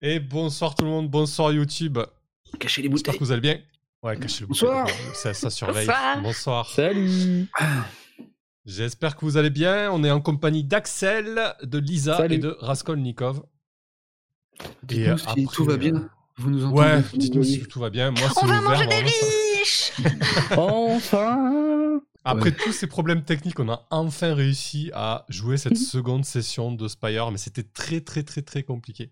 Et bonsoir tout le monde, bonsoir YouTube. Cachez les J'espère bouteilles. que vous allez bien. Ouais, cachez le Bonsoir. bouteille. Ça, ça surveille. Bonsoir. Bonsoir. Salut J'espère que vous allez bien. On est en compagnie d'Axel, de Lisa Salut. et de Raskolnikov. Dites-nous euh, si tout va bien. euh, Vous nous entendez Ouais, dites-nous si tout va bien. Moi, c'est On va manger des riches Enfin Après Ouais. tous ces problèmes techniques, on a enfin réussi à jouer cette Mhm. seconde session de Spire, mais c'était très très très très compliqué.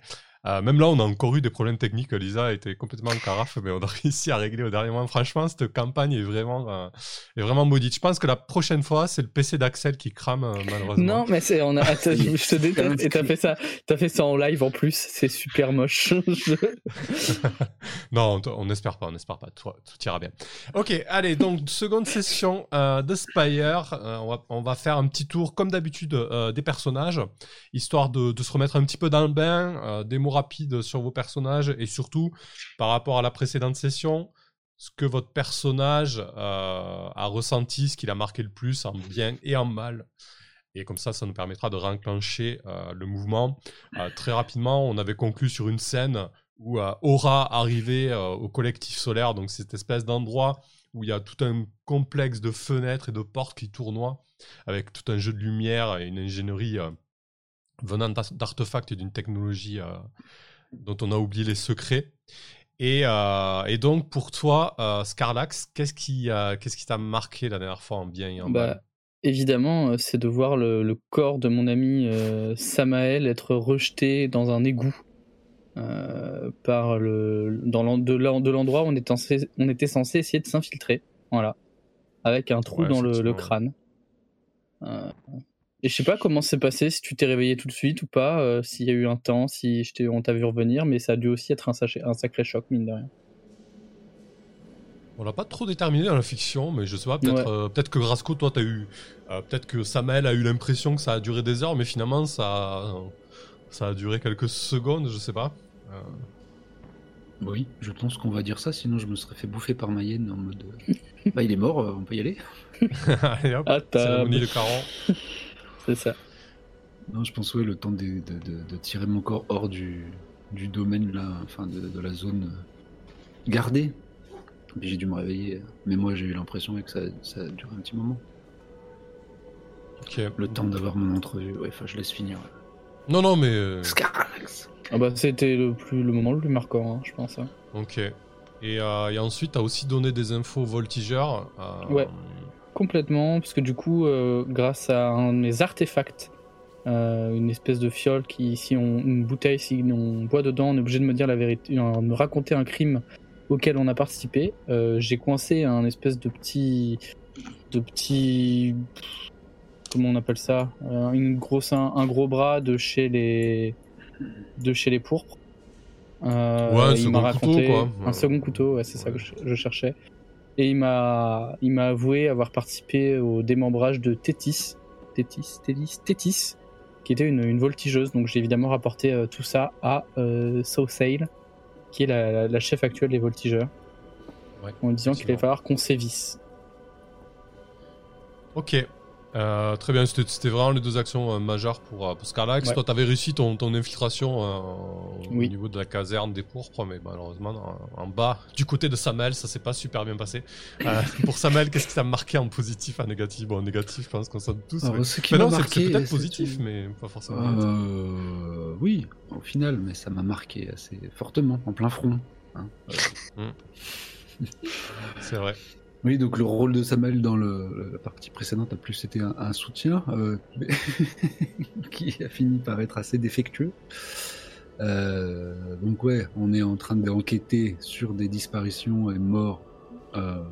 Euh, même là, on a encore eu des problèmes techniques. Lisa était complètement en carafe, mais on a réussi à régler au dernier moment. Franchement, cette campagne est vraiment, euh, est vraiment maudite. Je pense que la prochaine fois, c'est le PC d'Axel qui crame, euh, malheureusement. Non, mais c'est on a. Attends, je, je te déteste. Et t'as fait ça. T'as fait ça en live en plus. C'est super moche. Non, on n'espère pas, on n'espère pas. Tout, tout ira bien. Ok, allez, donc seconde session euh, de Spire. Euh, on, va, on va faire un petit tour, comme d'habitude, euh, des personnages, histoire de, de se remettre un petit peu dans le bain, euh, des mots rapides sur vos personnages et surtout par rapport à la précédente session, ce que votre personnage euh, a ressenti, ce qu'il a marqué le plus en bien et en mal. Et comme ça, ça nous permettra de réenclencher euh, le mouvement. Euh, très rapidement, on avait conclu sur une scène où Aura arrivait au collectif solaire, donc cette espèce d'endroit où il y a tout un complexe de fenêtres et de portes qui tournoient, avec tout un jeu de lumière et une ingénierie venant d'ar- d'artefacts et d'une technologie euh, dont on a oublié les secrets. Et, euh, et donc, pour toi, euh, Scarlax, qu'est-ce qui qu'est-ce qui t'a marqué la dernière fois en bien et en Bah, mal? évidemment, c'est de voir le, le corps de mon ami Samael être rejeté dans un égout. par le dans de l'en- de l'endroit où on était, censé, on était censé essayer de s'infiltrer, voilà, avec un trou Ouais, dans le, crâne. Et je sais pas comment c'est passé, si tu t'es réveillé tout de suite ou pas, euh, s'il y a eu un temps, si je on t'a vu revenir, mais ça a dû aussi être un, sachet- un sacré choc, mine de rien. On l'a pas trop déterminé dans la fiction, mais je sais pas, peut-être Ouais. euh, peut-être que Grasco, toi, t'as eu. euh, peut-être que Samael a eu l'impression que ça a duré des heures, mais finalement, ça, ça a duré quelques secondes, je sais pas. Euh, Oui, je pense qu'on va dire ça, sinon je me serais fait bouffer par Mayenne en mode. bah, il est mort, euh, on peut y aller. Allez hop, cérémonie table. de Caron. C'est ça. Non, je pense, ouais, le temps de, de- de- de tirer mon corps hors du, du domaine, là, enfin, de, de la zone euh, gardée. J'ai dû me réveiller. Mais moi, j'ai eu l'impression ouais, que ça, ça a duré un petit moment. Ok. Le temps d'avoir mon entrevue. Ouais, enfin, je laisse finir. Non, non, mais. euh, Scarlax Ah bah, c'était le, plus, le moment le plus marquant, hein, je pense. hein. ok. Et, euh, et ensuite, t'as aussi donné des infos voltigeurs. euh, Ouais. Complètement, parce que du coup, euh, grâce à un de mes artefacts, euh, une espèce de fiole qui, si on, une bouteille, si on boit dedans, on est obligé de me dire la vérité, euh, de me raconter un crime auquel on a participé. Euh, J'ai coincé un espèce de petit, de petit, comment on appelle ça, une grosse, un, un gros bras de chez les, de chez les pourpres. Ouais, un il second m'a couteau, quoi. un second couteau, ouais, c'est ça que je, je cherchais. Et il m'a, il m'a avoué avoir participé au démembrage de Tétis, Tétis, Tétis, Tétis, qui était une, une voltigeuse. Donc j'ai évidemment rapporté euh, tout ça à euh, Sausail, qui est la, la- la chef actuelle des voltigeurs, Ouais, en disant qu'il allait falloir qu'on sévisse. Ok. Euh, très bien, c'était vraiment les deux actions euh, majeures pour, euh, pour Scarlax. Ouais. Toi, t'avais réussi ton, ton infiltration euh, Oui. au niveau de la caserne des pourpres, mais malheureusement, en, en bas, du côté de Samuel, ça s'est pas super bien passé. Pour Samuel, qu'est-ce qui t'a marqué en positif, en négatif? Bon, en négatif, je pense qu'on doute tous. Alors, mais- ce qui Mais m'a non, c'est- peut-être positif, mais pas forcément. oui, au final, mais ça m'a marqué assez fortement, en plein front. hein. C'est vrai. Oui, donc le rôle de Samuel dans le, la partie précédente a plus été un, un soutien euh, qui a fini par être assez défectueux. Euh, donc ouais, on est en train d'enquêter sur des disparitions et morts euh,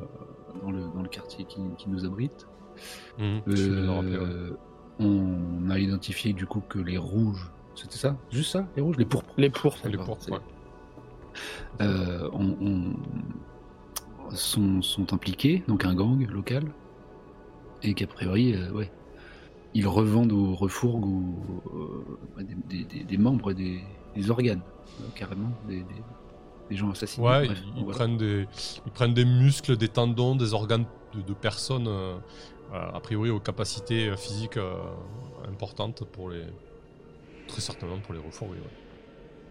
dans, le, dans le quartier qui, qui nous abrite. Ouais. Euh, on a identifié du coup que les rouges, c'était ça? Juste ça Les rouges? Les pourpres Les pourpres. Les pourpres, ouais. euh, on, on- sont, sont impliqués, donc un gang local, et qu'a priori, euh, ouais, ils revendent aux refourgues ou euh, des, des- des- des membres, des, des organes, euh, carrément, des, gens assassinés. Ouais, bref, ils, voilà. prennent des, ils prennent des muscles, des tendons, des organes de, de personnes, euh, a priori aux capacités physiques importantes pour les. Très certainement pour les refourguer. Ouais.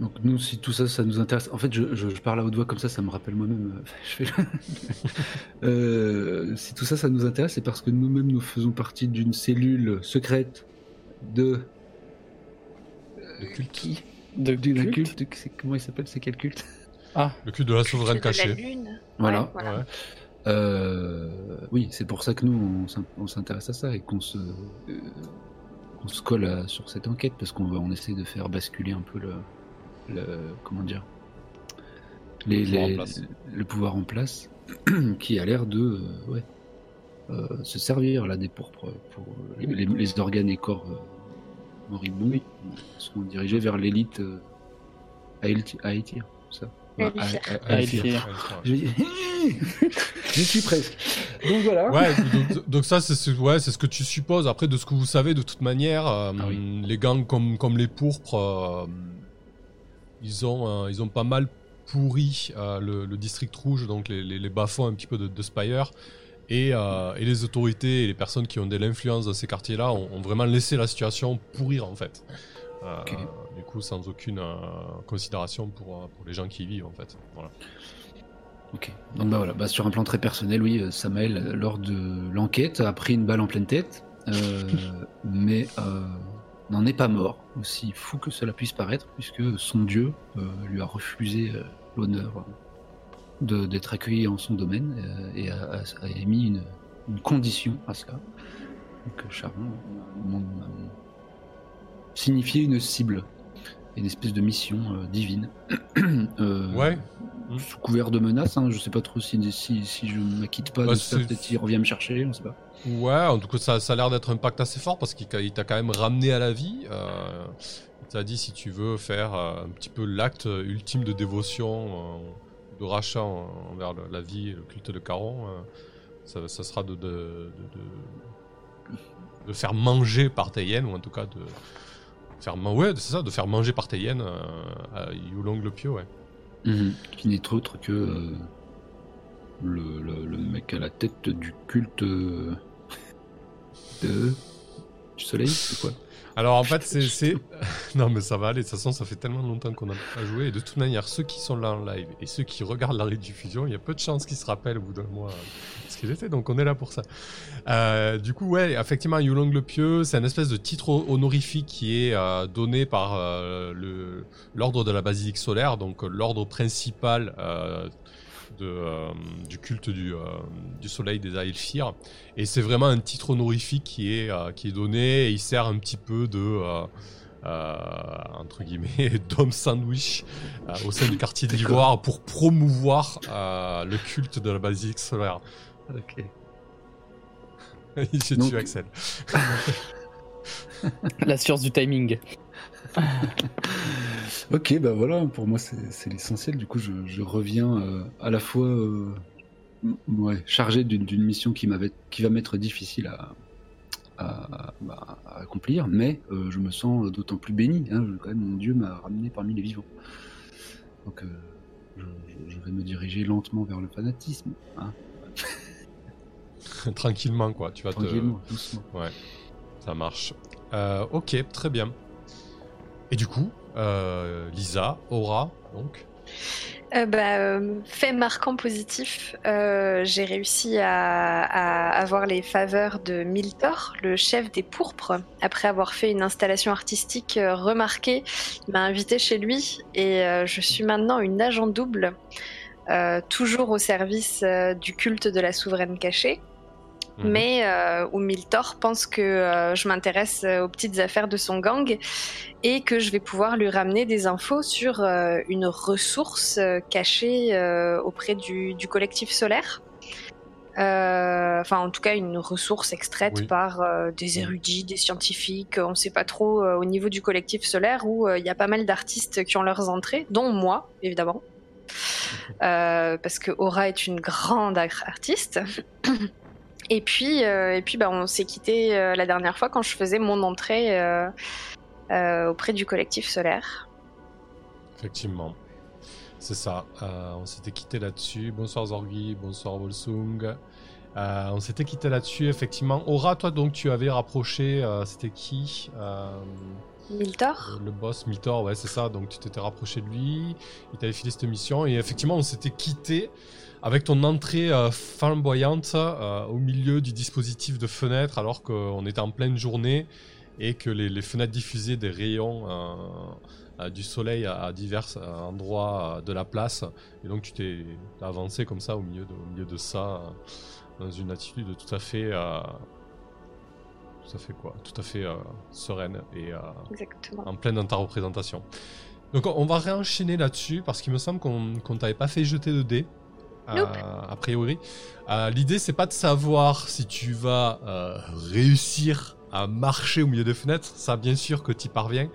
Donc nous, si tout ça, ça nous intéresse. En fait, je, je, je parle à haute voix comme ça, ça me rappelle moi-même. euh, je fais- Euh, si tout ça, ça nous intéresse, c'est parce que nous-mêmes, nous faisons partie d'une cellule secrète de. Le culte. Qui De D'un culte. culte. Comment il s'appelle C'est quel culte Ah, Le culte de la souveraine Culte de la cachée. lune. Voilà. Ouais, voilà. Ouais. Euh, oui, c'est pour ça que nous, on s'in- on s'intéresse à ça et qu'on se, euh, qu'on se colle à- sur cette enquête parce qu'on va, on essaie de faire basculer un peu le, le comment dire, les, Le pouvoir en les- place. le pouvoir en place, qui a l'air de, euh, ouais, euh, se servir là des pourpres pour les, les- les organes et corps euh, moribonds seront dirigés vers l'élite euh, à Haïti, à Haïti, ça. Ouais, à- Elfir. à- à Elfir. Elfir. Je, je suis presque. Donc voilà. Ouais, donc, donc ça, c'est ce, ouais, c'est ce que tu supposes. Après, de ce que vous savez, de toute manière, euh, Ah oui. les gangs comme, comme les pourpres, euh, ils, ont, ils ont pas mal pourri euh, le, le district rouge, donc les, les, les bas-fonds un petit peu de, de Spire. Et, euh, et les autorités et les personnes qui ont de l'influence dans ces quartiers-là ont, ont vraiment laissé la situation pourrir en fait. Euh. Du coup, sans aucune euh, considération pour, pour les gens qui y vivent en fait. Voilà. Ok. Donc bah voilà, bah, sur un plan très personnel, oui, Samael, lors de l'enquête, a pris une balle en pleine tête, mais n'en est pas mort, aussi fou que cela puisse paraître, puisque son dieu euh, lui a refusé euh, l'honneur de- d'être accueilli en son domaine euh, et a, a- émis une, condition à cela. Donc euh, Charon euh, signifié une cible, une espèce de mission euh, divine. Euh, Ouais. sous couvert de menaces. Hein. Je sais pas trop si, si, si je ne m'acquitte pas Bah, de ça, peut-être qu'il revient me chercher, on sait pas. Ouais, en tout cas, ça, ça a l'air d'être un pacte assez fort parce qu'il t'a il quand même ramené à la vie. Euh, il t'a dit si tu veux faire euh, un petit peu l'acte ultime de dévotion, de rachat en- envers le- la vie le culte de Caron, ça, ça sera de, de, de, de- de faire manger par tes hyènes, ou en tout cas de faire, ouais, c'est ça, de faire manger par hyènes euh, à Yulong le Pieux, ouais. Qui n'est autre que euh, le, le, le mec à la tête du culte euh, de... du soleil, c'est quoi? Alors en fait, c'est. non, mais ça va aller. De toute façon, ça fait tellement longtemps qu'on n'a pas joué. Et de toute manière, ceux qui sont là en live et ceux qui regardent la rediffusion, il y a peu de chances qu'ils se rappellent au bout d'un mois euh, ce qu'il était. Donc on est là pour ça. Euh, du coup, ouais, effectivement, Yulong le Pieux, c'est un espèce de titre ho- honorifique qui est euh, donné par euh, l'ordre de la basilique solaire, donc euh, l'ordre principal. Euh, de, euh, du culte du, euh, du soleil des Aelfir. Et c'est vraiment un titre honorifique qui est, euh, qui est donné et il sert un petit peu de. euh, euh, entre guillemets, d'homme sandwich euh, au sein du quartier D'accord. d'Ivoire pour promouvoir euh, le culte de la basilique solaire. Ok. J'ai Donc- tué Axel. la science du timing. Ok, bah voilà, pour moi c'est l'essentiel. Du coup, je, je reviens euh, à la fois euh, ouais, chargé d'une mission qui, va m'être difficile à, à- bah, à accomplir, mais euh, je me sens d'autant plus béni. Hein, quand même, mon Dieu m'a ramené parmi les vivants. Donc, je, vais me diriger lentement vers le fanatisme, hein, Tranquillement, quoi. Tu vas te. doucement. Ouais, ça marche. Ok, très bien. Et du coup, Lisa, Aura, donc. Euh, bah, euh, fait marquant positif, euh, j'ai réussi à, à avoir les faveurs de Miltor, le chef des pourpres. Après avoir fait une installation artistique euh, remarquée, il m'a invité chez lui et euh, je suis maintenant une agent double, euh, toujours au service euh, du culte de la souveraine cachée. Mhm. mais euh, où Miltor pense que euh, je m'intéresse euh, aux petites affaires de son gang et que je vais pouvoir lui ramener des infos sur euh, une ressource cachée auprès du, du collectif solaire. Enfin, en tout cas, une ressource extraite Oui. par des érudits, des scientifiques, on ne sait pas trop au niveau du collectif solaire où il y a pas mal d'artistes qui ont leurs entrées, dont moi, évidemment. Euh, parce que Aura est une grande ar- artiste. Et puis, euh, et puis bah, on s'est quitté euh, la dernière fois quand je faisais mon entrée euh, auprès du collectif solaire. Effectivement. C'est ça. On s'était quitté là-dessus. Bonsoir Zorgi, bonsoir Volsung. On s'était quitté là-dessus, effectivement. Aura, toi, donc, tu avais rapproché. C'était qui Miltor le boss Mitor, ouais, c'est ça. Donc tu t'étais rapproché de lui, il t'avait filé cette mission, et effectivement, on s'était quitté avec ton entrée euh, flamboyante euh, au milieu du dispositif de fenêtre, alors qu'on était en pleine journée et que les, les fenêtres diffusaient des rayons euh, du soleil à, à divers endroits de la place. Et donc tu t'es avancé comme ça au milieu de, au milieu de ça, dans une attitude tout à fait. tout à fait quoi Tout à fait sereine et en pleine dans ta représentation. Donc on va réenchaîner là-dessus parce qu'il me semble qu'on qu'on t'avait pas fait jeter de dés. Euh, a priori. Euh, L'idée c'est pas de savoir si tu vas euh, réussir à marcher au milieu des fenêtres, ça bien sûr que tu parviens.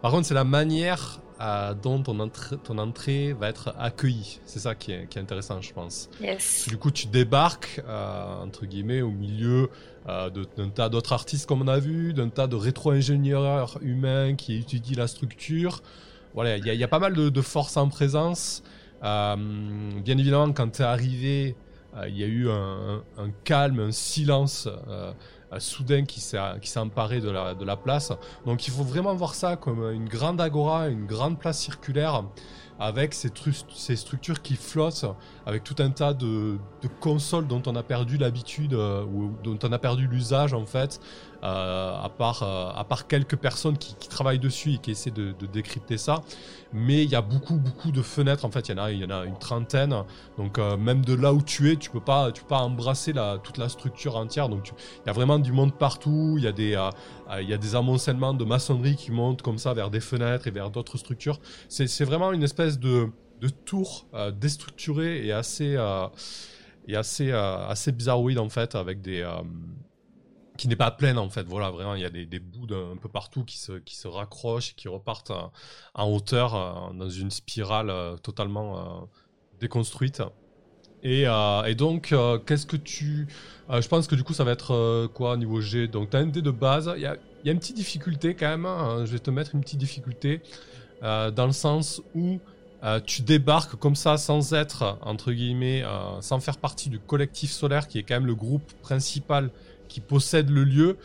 Par contre c'est la manière euh, dont ton, entrée- ton entrée va être accueillie. C'est ça qui est, qui est intéressant je pense. Yes. Du coup, tu débarques, entre guillemets, au milieu d'un tas d'autres artistes, comme on a vu, d'un tas de rétro-ingénieurs humains qui étudient la structure. Voilà, il y, a- il y a pas mal de, de forces en présence. Euh, bien évidemment, quand tu es arrivé, euh, il y a eu un, calme, un silence euh, soudain qui s'est emparé de la, de la place. Donc il faut vraiment voir ça comme une grande agora, une grande place circulaire avec ces, ces structures qui flottent avec tout un tas de, de consoles dont on a perdu l'habitude euh, ou dont on a perdu l'usage en fait, euh, à, part, euh, à part quelques personnes qui, qui travaillent dessus et qui essaient de, de décrypter ça. Mais il y a beaucoup, beaucoup de fenêtres en fait, il y en a, y en a une trentaine. Donc euh, même de là où tu es, tu peux pas, tu peux pas embrasser la, toute la structure entière. Donc il y a vraiment du monde partout, il y a des, euh, il y a des amoncellements de maçonnerie qui montent comme ça vers des fenêtres et vers d'autres structures. C'est vraiment une espèce de, de tour euh, déstructuré et assez, euh, et assez, euh, assez bizarroïde en fait, avec des. qui n'est pas pleine en fait, voilà, vraiment, il y a des, des bouts d'un peu partout qui se, qui se raccrochent et qui repartent en hauteur dans une spirale totalement déconstruite. Et, et donc, qu'est-ce que tu. je pense que du coup, ça va être quoi niveau G? Donc, tu as un dé de base. Il y a, y a une petite difficulté quand même. hein, je vais te mettre une petite difficulté dans le sens où euh, tu débarques comme ça sans être, entre guillemets, euh, sans faire partie du collectif solaire qui est quand même le groupe principal qui possède le lieu.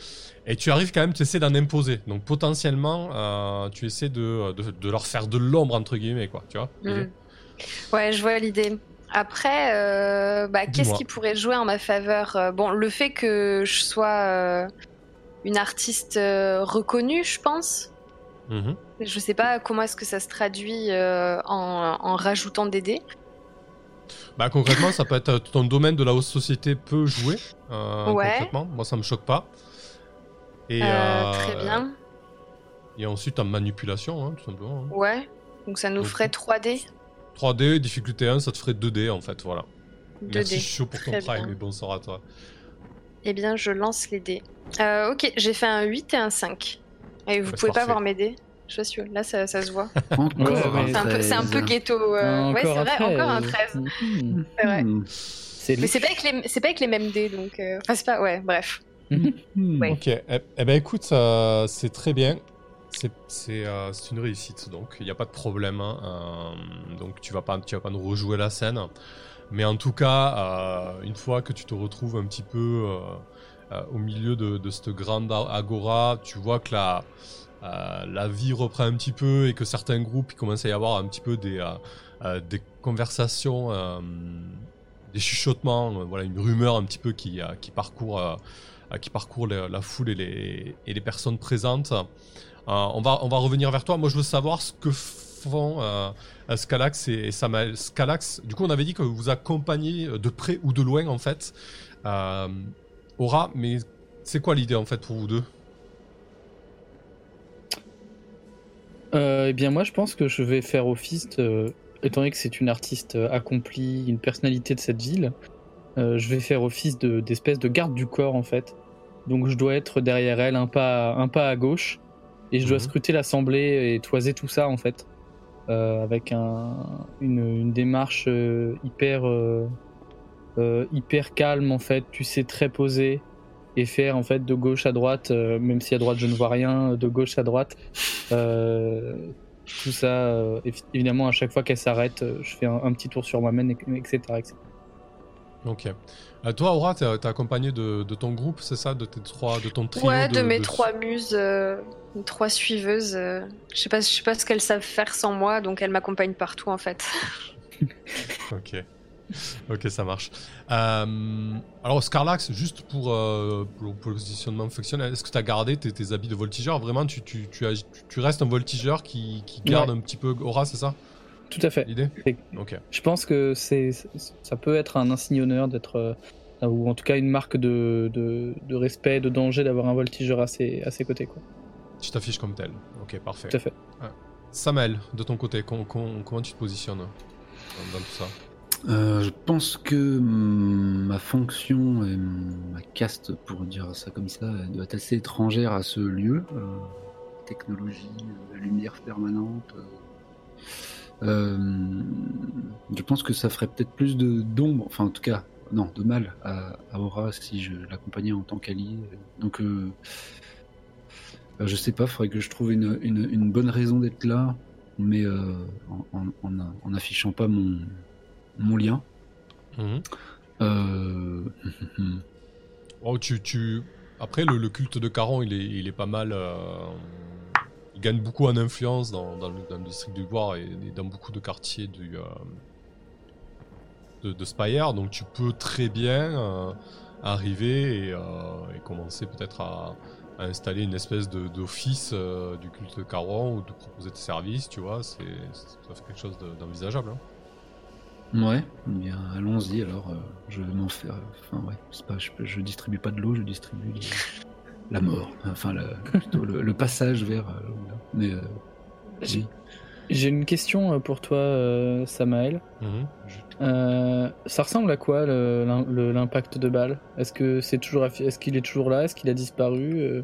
Et tu arrives quand même, tu essaies d'en imposer. Donc potentiellement, euh, tu essaies de, de, de leur faire de l'ombre, entre guillemets, quoi. Tu vois Hmm. Ouais, je vois l'idée. Après, bah, qu'est-ce qui pourrait jouer en ma faveur Bon, le fait que je sois une artiste reconnue, je pense. Mhm. Je sais pas comment est-ce que ça se traduit euh, en, en rajoutant des dés. Bah concrètement, ça peut être euh, ton domaine de la haute société peut jouer. euh, Ouais. Concrètement, moi ça me choque pas. Et, Euh, euh, Très bien. Et ensuite en manipulation, hein, tout simplement. hein. Ouais. Donc ça nous Donc, ferait 3 dés. 3D, difficulté 1, ça te ferait 2D en fait, voilà. 2 Merci dés. chaud pour ton Très prime bien. et bonsoir à toi. Eh bien, je lance les dés. Euh, ok, j'ai fait un 8 et un 5. Et vous pouvez pas voir mes dés Je suis. Là, ça, ça se voit. C'est un, peu- c'est un peu 13. ghetto. euh, Ouais, c'est vrai, encore un 13. Mhm. C'est vrai. Hmm. Mais c'est pas, avec les- c'est pas avec les mêmes dés, donc. euh, Enfin, c'est pas. Ouais, bref. Hmm. Ouais. Ok, eh, eh ben écoute, euh, c'est très bien. C'est c'est, euh, c'est une réussite, donc il n'y a pas de problème. hein. Euh, donc tu vas pas tu vas pas nous rejouer la scène, mais en tout cas, euh, une fois que tu te retrouves un petit peu euh, au milieu de, cette grande agora, tu vois que la euh, la vie reprend un petit peu et que certains groupes il commence à y avoir un petit peu des euh, des conversations, des chuchotements, voilà une rumeur un petit peu qui qui parcourt. qui parcourt la, foule et les, et les personnes présentes. On, va, on va revenir vers toi. Moi, je veux savoir ce que font euh, Scalax et, et Samael. Scalax, du coup, on avait dit que vous accompagnez de près ou de loin, en fait. Aura, mais c'est quoi l'idée, en fait, pour vous deux Euh, eh bien, moi, je pense que je vais faire office, de- étant donné que c'est une artiste euh, accomplie, une personnalité de cette ville, euh, je vais faire office de- d'espèce de garde du corps, en fait. Donc, je dois être derrière elle, un pas, un pas à gauche, et je dois Mhm. scruter l'assemblée et toiser tout ça, en fait, euh, avec un, une, une démarche hyper, hyper calme, en fait, tu sais, très posée, et faire en fait de gauche à droite, euh, même si à droite je ne vois rien, de gauche à droite. Euh, tout ça, euh, évi- évidemment, à chaque fois qu'elle s'arrête, euh, je fais un, un petit tour sur moi-même, et- etc. etc. Ok. Euh, toi, Aura, t'es t'es accompagné de, de ton groupe, c'est ça De tes trois, de ton trio Ouais, de, mes de- trois muses, euh, mes trois suiveuses. euh, je sais pas, je sais pas ce qu'elles savent faire sans moi, donc elles m'accompagnent partout en fait. Ok. Ok, ça marche. Euh, alors, Scarlax, juste pour, euh, pour, pour le positionnement fonctionnel, est-ce que tu as gardé tes, tes habits de voltigeur? Vraiment, tu, tu, tu, as- tu- tu restes un voltigeur qui, qui garde un petit peu Aura, c'est ça? Tout à fait. l'idée? Ok. Je pense que c'est, ça peut être un insigne honneur d'être, euh, ou en tout cas une marque de, de, de respect, de danger d'avoir un voltigeur à ses, à ses côtés. Quoi. Tu t'affiches comme tel. Ok, parfait. Tout à fait. Samuel, de ton côté, com- com- comment tu te positionnes dans, dans tout ça? Euh, je pense que mm, ma fonction et ma caste, pour dire ça comme ça, doit être assez étrangère à ce lieu. Euh, technologie, euh, lumière permanente. je pense que ça ferait peut-être plus de d'ombre, enfin en tout cas, non, de mal à, Aura si je l'accompagnais en tant qu'allié. Donc je sais pas, faudrait que je trouve une, bonne raison d'être là, mais en, en- en- en affichant pas mon, mon lien. Mhm. Euh... Oh, tu, tu... Après, le, le culte de Caron, il est, il est pas mal. euh, Il gagne beaucoup en influence dans, dans le, dans le district du Bois et, et dans beaucoup de quartiers du, euh, de, de Spire. Donc, tu peux très bien arriver et, et commencer peut-être à, à installer une espèce d'office du culte de Caron ou de proposer tes services, tu vois. C'est quelque chose de- d'envisageable. hein. Ouais, bien allons-y alors. euh, je vais m'en faire. Enfin ouais, c'est pas, je, je distribue pas de l'eau, je distribue les- la mort. Enfin la- plutôt le, le passage vers. euh. Mais euh, oui. J'ai une question euh, pour toi, euh, Samael. Mhm. Euh, ça ressemble à quoi l'impact de balle? Est-ce que c'est toujours, est-ce qu'il est toujours là? Est-ce qu'il a disparu? Euh,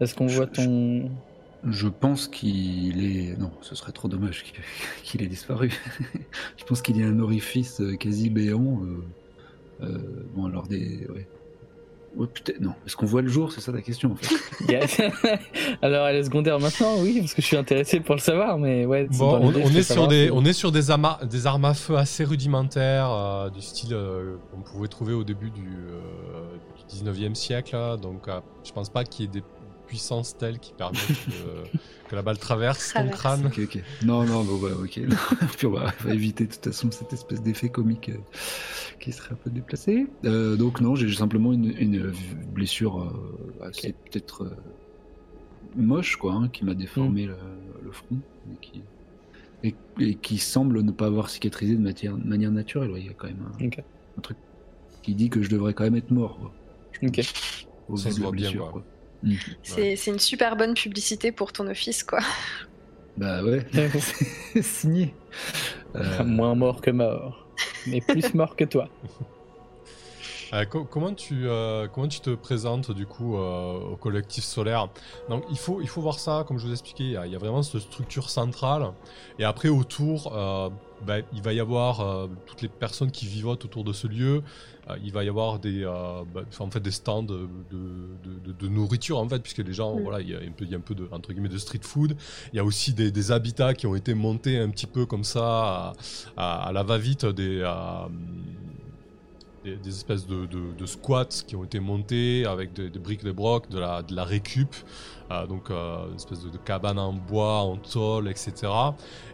Est-ce qu'on voit ton Je pense qu'il est. Non, ce serait trop dommage qu'il ait disparu. je pense qu'il y a un orifice euh, quasi béant. euh, euh, bon, alors des. Ouais. Ouais, peut-être. Non. Est-ce qu'on voit le jour? C'est ça la question en fait. Yes. Alors elle est secondaire maintenant, oui, parce que je suis intéressé pour le savoir, mais ouais. Bon, on, est sur des, on est sur des, ama- des armes à feu assez rudimentaires, euh, du style euh, qu'on pouvait trouver au début du, euh, du 19e siècle. là. donc, euh, je pense pas qu'il y ait des puissances telles qui permettent que, que la balle traverse ton Traverse. crâne. Ok, ok. Non, non, bon, bah, ok. Puis on va, on va éviter de toute façon cette espèce d'effet comique euh, qui serait un peu déplacé. Euh, donc non, j'ai simplement une, une blessure euh, assez peut-être euh, moche, quoi, hein, qui m'a déformé le, le front et qui, et, et qui semble ne pas avoir cicatrisé de, matière, de manière naturelle. Il y a quand même un, truc qui dit que je devrais quand même être mort. Quoi, Ok. au Ça se de la voit bien, blessure, quoi. Mm. C'est c'est une super bonne publicité pour ton office, quoi. Bah ouais, signé. Euh, Moins mort que mort, mais plus mort que toi. Euh, co- comment, tu, euh, comment tu te présentes du coup euh, au collectif solaire? Donc il faut, il faut voir ça, comme je vous expliquais, il y a, il y a vraiment cette structure centrale. Et après autour, euh, ben, il va y avoir euh, toutes les personnes qui vivotent autour de ce lieu. Euh, il va y avoir des, euh, enfin, en fait, des stands de, de, de- de nourriture en fait, puisque les gens, Mm. voilà, il y a un peu, il y a un peu de, entre guillemets, de street food. Il y a aussi des, des habitats qui ont été montés un petit peu comme ça à, à- à la va-vite des, euh, des, des espèces de, squats qui ont été montés avec des, des briques de broc, de la, de la récup, donc euh, une espèce de, de cabane en bois, en tôle, etc.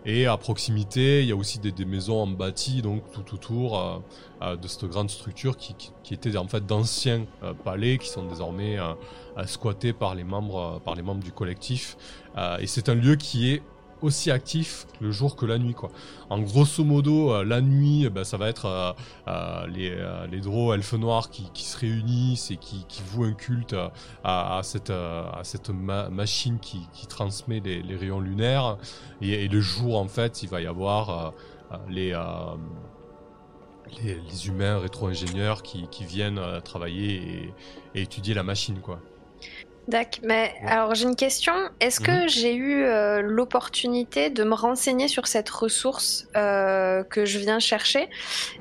Et à proximité, il y a aussi des, maisons en bâti, donc tout autour euh, euh, de cette grande structure qui, qui, qui étaient en fait d'anciens euh, palais qui sont désormais euh, euh, squattés par les membres, euh, par les membres du collectif. Euh, et c'est un lieu qui est aussi actif le jour que la nuit quoi. En grosso modo euh, la nuit ben, ça va être euh, euh, les, les drôles elfes noirs qui, se réunissent et qui, qui vouent un culte à, cette, à cette ma- machine qui, qui transmet les, rayons lunaires et, le jour en fait il va y avoir les, les, humains rétro-ingénieurs qui, qui viennent travailler et, et étudier la machine quoi. D'accord, mais Ouais. alors j'ai une question. Est-ce que j'ai eu euh, l'opportunité de me renseigner sur cette ressource euh, que je viens chercher?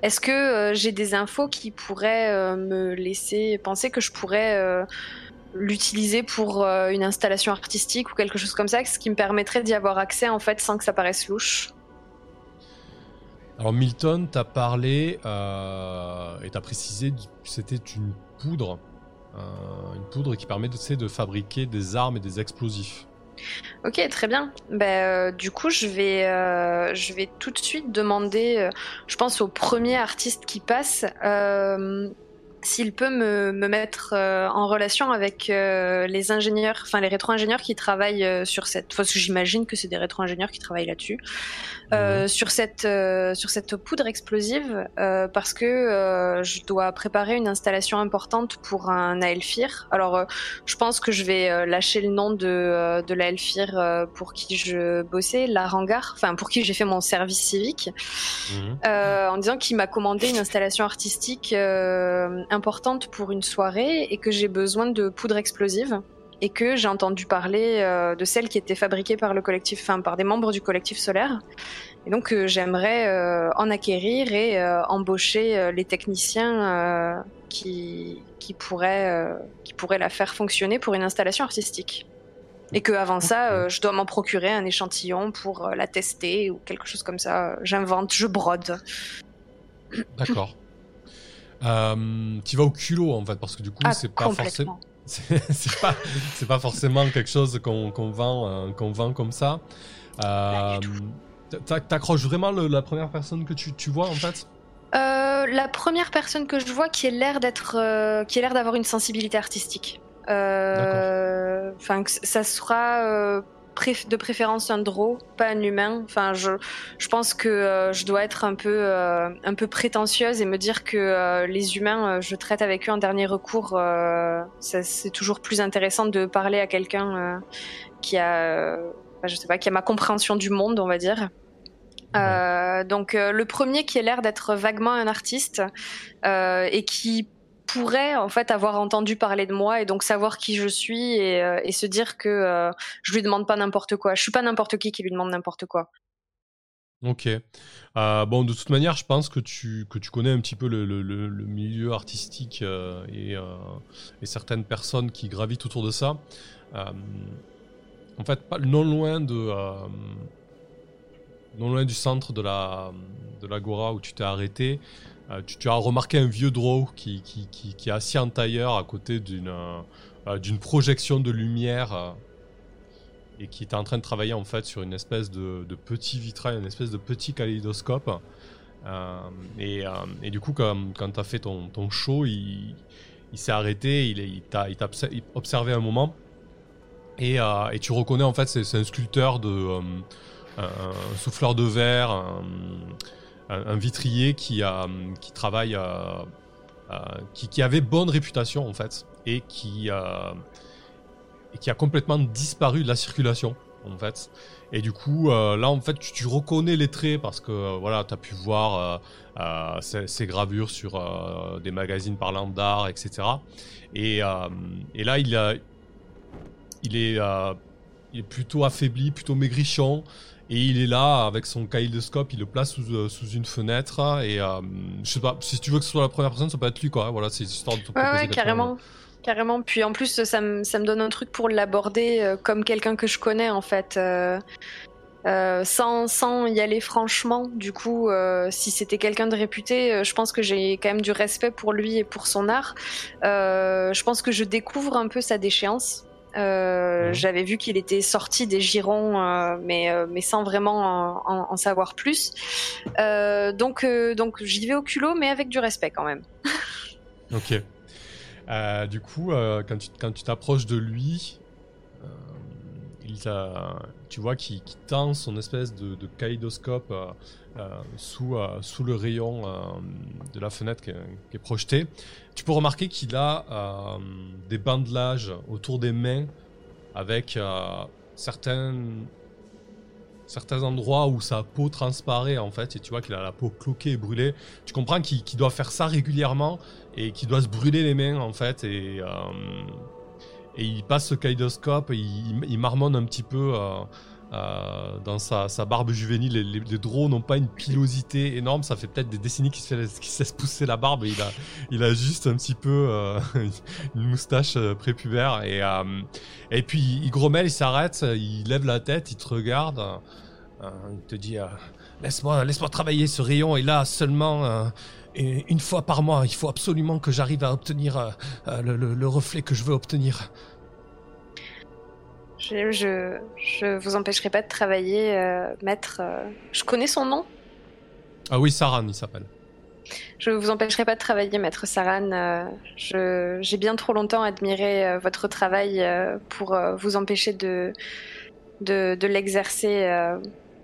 Est-ce que euh, j'ai des infos qui pourraient me laisser penser que je pourrais l'utiliser pour une installation artistique ou quelque chose comme ça, ce qui me permettrait d'y avoir accès en fait sans que ça paraisse louche? Alors Milton, t'as parlé et t'as précisé que c'était une poudre, une poudre qui permet de, de fabriquer des armes et des explosifs. Ok, très bien. Ben, euh, du coup, je vais, euh, je vais tout de suite demander, euh, je pense au premier artiste qui passe, euh, s'il peut me, me mettre euh, en relation avec euh, les ingénieurs, enfin les rétro-ingénieurs qui travaillent euh, sur cette. Enfin, j'imagine que c'est des rétro-ingénieurs qui travaillent là-dessus. Euh, sur cette euh, sur cette poudre explosive euh, parce que euh, je dois préparer une installation importante pour un Aelfir. Alors euh, je pense que je vais euh, lâcher le nom de euh, de l'Aelfir euh, pour qui je bossais, l'Arangar, enfin pour qui j'ai fait mon service civique, Mhm. euh, en disant qu'il m'a commandé une installation artistique euh, importante pour une soirée et que j'ai besoin de poudre explosive et que j'ai entendu parler euh, de celle qui était fabriquée par le collectif, enfin par des membres du collectif solaire. Et donc euh, j'aimerais euh, en acquérir et embaucher les techniciens qui, qui, pourraient, qui pourraient la faire fonctionner pour une installation artistique. Et que avant ça, je dois m'en procurer un échantillon pour la tester ou quelque chose comme ça. J'invente, je brode. D'accord. Tu vas au culot en fait parce que du coup Ah, c'est pas forcément. C'est pas c'est pas forcément quelque chose qu'on qu'on vend euh, qu'on vend comme ça. Euh, T'accroches vraiment le- la première personne que tu, tu vois en fait? Euh, la première personne que je vois qui a l'air d'être, qui a l'air d'avoir une sensibilité artistique. Enfin, que ça sera de préférence un draw, pas un humain. Enfin, je, je pense que euh, je dois être un peu, euh, un peu prétentieuse et me dire que euh, les humains, je traite avec eux en dernier recours. c'est toujours plus intéressant de parler à quelqu'un qui a, enfin, je sais pas, qui a ma compréhension du monde, on va dire. Donc le premier qui a l'air d'être vaguement un artiste et qui pourrait en fait avoir entendu parler de moi et donc savoir qui je suis et, euh, et se dire que euh, je lui demande pas n'importe quoi. Je suis pas n'importe qui qui lui demande n'importe quoi. Ok. Euh, bon, de toute manière, je pense que tu, que tu connais un petit peu le, le- milieu artistique euh, et, euh, et certaines personnes qui gravitent autour de ça. En fait, non loin de, non loin du centre de la de l'agora où tu t'es arrêté, euh, tu, as remarqué un vieux draw qui, qui, qui, qui est assis en tailleur à côté d'une euh, euh, projection de lumière. et qui était en train de travailler en fait sur une espèce de, de petit vitrail, une espèce de petit kaléidoscope. Et, et du coup, quand, quand tu as fait ton, ton show, il, il s'est arrêté, il, est- il t'a observé un moment. Et, et tu reconnais en fait, c'est un sculpteur de. un, souffleur de verre, un- vitrier qui, a, qui travaille. euh, euh, qui, qui avait bonne réputation en fait. Et qui. euh, et qui a complètement disparu de la circulation en fait. Et du coup, là en fait, tu, reconnais les traits parce que voilà, tu as pu voir euh, ces, gravures sur des magazines parlant d'art, etc. Et, et là, il, a, il, est, il est plutôt affaibli, plutôt maigrichon. Et il est là avec son kaléidoscope, il le place sous, euh, sous une fenêtre. Et euh, je sais pas, si tu veux que ce soit la première personne, ça peut être lui quoi. Voilà, c'est histoire de te Ouais, ouais, quelqu'un. carrément. Carrément. Puis en plus, ça me, ça me donne un truc pour l'aborder euh, comme quelqu'un que je connais, en fait. euh, euh, sans, sans y aller franchement. Du coup, euh, si c'était quelqu'un de réputé, euh, je pense que j'ai quand même du respect pour lui et pour son art. Euh, je pense que je découvre un peu sa déchéance. Euh. J'avais vu qu'il était sorti des girons, euh, mais, euh, mais sans vraiment en, en- en savoir plus. Donc donc j'y vais au culot, mais avec du respect quand même. Ok. Du coup, quand tu quand tu t'approches de lui, tu vois qu'il tend son espèce de, de euh, euh, sous, euh, sous le rayon de la fenêtre qui est, qui projetée. Tu peux remarquer qu'il a des bandelages autour des mains avec certains endroits où sa peau transparaît en fait et tu vois qu'il a la peau cloquée et brûlée tu comprends qu'il doit faire ça régulièrement et qu'il doit se brûler les mains en fait et il passe ce kaléidoscope et il, marmonne un petit peu euh, euh, dans sa, barbe juvénile. Les, les, les draws n'ont pas une pilosité énorme. Ça fait peut-être des décennies qu'il se, qu'il se laisse pousser la barbe. Et il a, juste un petit peu euh, une moustache prépubère. Et, et puis il grommelle il s'arrête il lève la tête il te regarde il te dit laisse-moi, travailler. Ce rayon est là seulement une fois par mois. Il faut absolument que j'arrive à obtenir le, le reflet que je veux obtenir. Je, je, je, vous empêcherai pas de travailler, euh, maître. Euh, je connais son nom Ah oui, Saran, il s'appelle. Je vous empêcherai pas de travailler, maître Saran. Euh, j'ai bien trop longtemps admiré votre travail pour vous empêcher de, de, de l'exercer.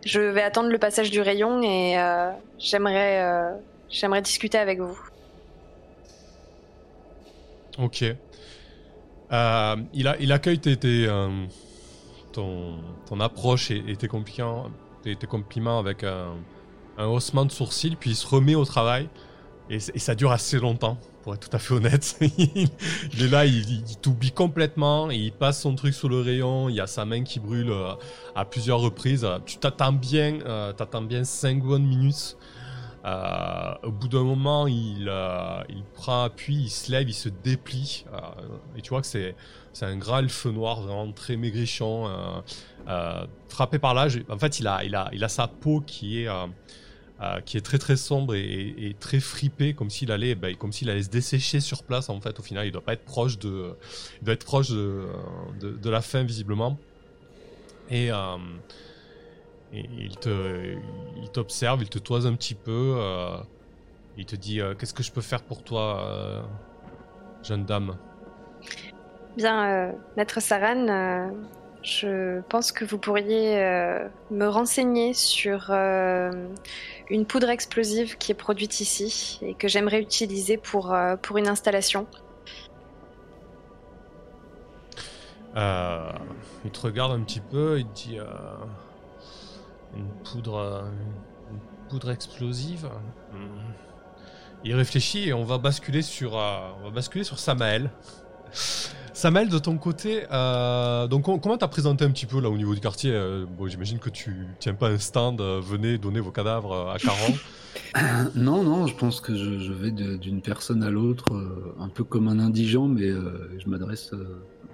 je vais attendre le passage du rayon et j'aimerais j'aimerais discuter avec vous. Ok. il, a, il accueille tes, tes, ton, approche et, tes, compliments, avec un, haussement de sourcil, puis il se remet au travail. Et, ça dure assez longtemps, pour être tout à fait honnête. il est là, il, t'oublie complètement, il passe son truc sous le rayon, il y a sa main qui brûle euh, à plusieurs reprises. Tu t'attends bien, euh, t'attends bien 5 bonnes minutes. Euh, au bout d'un moment, il, il prend appui, il se lève, il se déplie. et tu vois que c'est un grand elfe noir, vraiment très maigrichon, euh, euh, frappé par l'âge. En fait, il a, il, a, il a sa peau qui est, euh, qui est très très sombre et, très fripée, comme s'il allait, ben, allait se dessécher sur place. En fait, au final, il doit pas être proche de, doit être proche de, de, la fin visiblement. Et, il te, il t'observe, il te toise un petit peu. il te dit, qu'est-ce que je peux faire pour toi, jeune dame? Bien, euh, Maître Saran, euh, je pense que vous pourriez euh, me renseigner sur une poudre explosive qui est produite ici et que j'aimerais utiliser pour, pour une installation. il te regarde un petit peu, il te dit une poudre, une poudre explosive. Hmm. Il réfléchit et on va basculer sur, on va basculer sur Samael. Samuel, de ton côté, euh, donc comment t'as présenté un petit peu là au niveau du quartier euh, Bon, j'imagine que tu tiens pas un stand, euh, venez donner vos cadavres à Caron. non, non, je pense que je, vais d'une personne à l'autre, un peu comme un indigent, mais je m'adresse,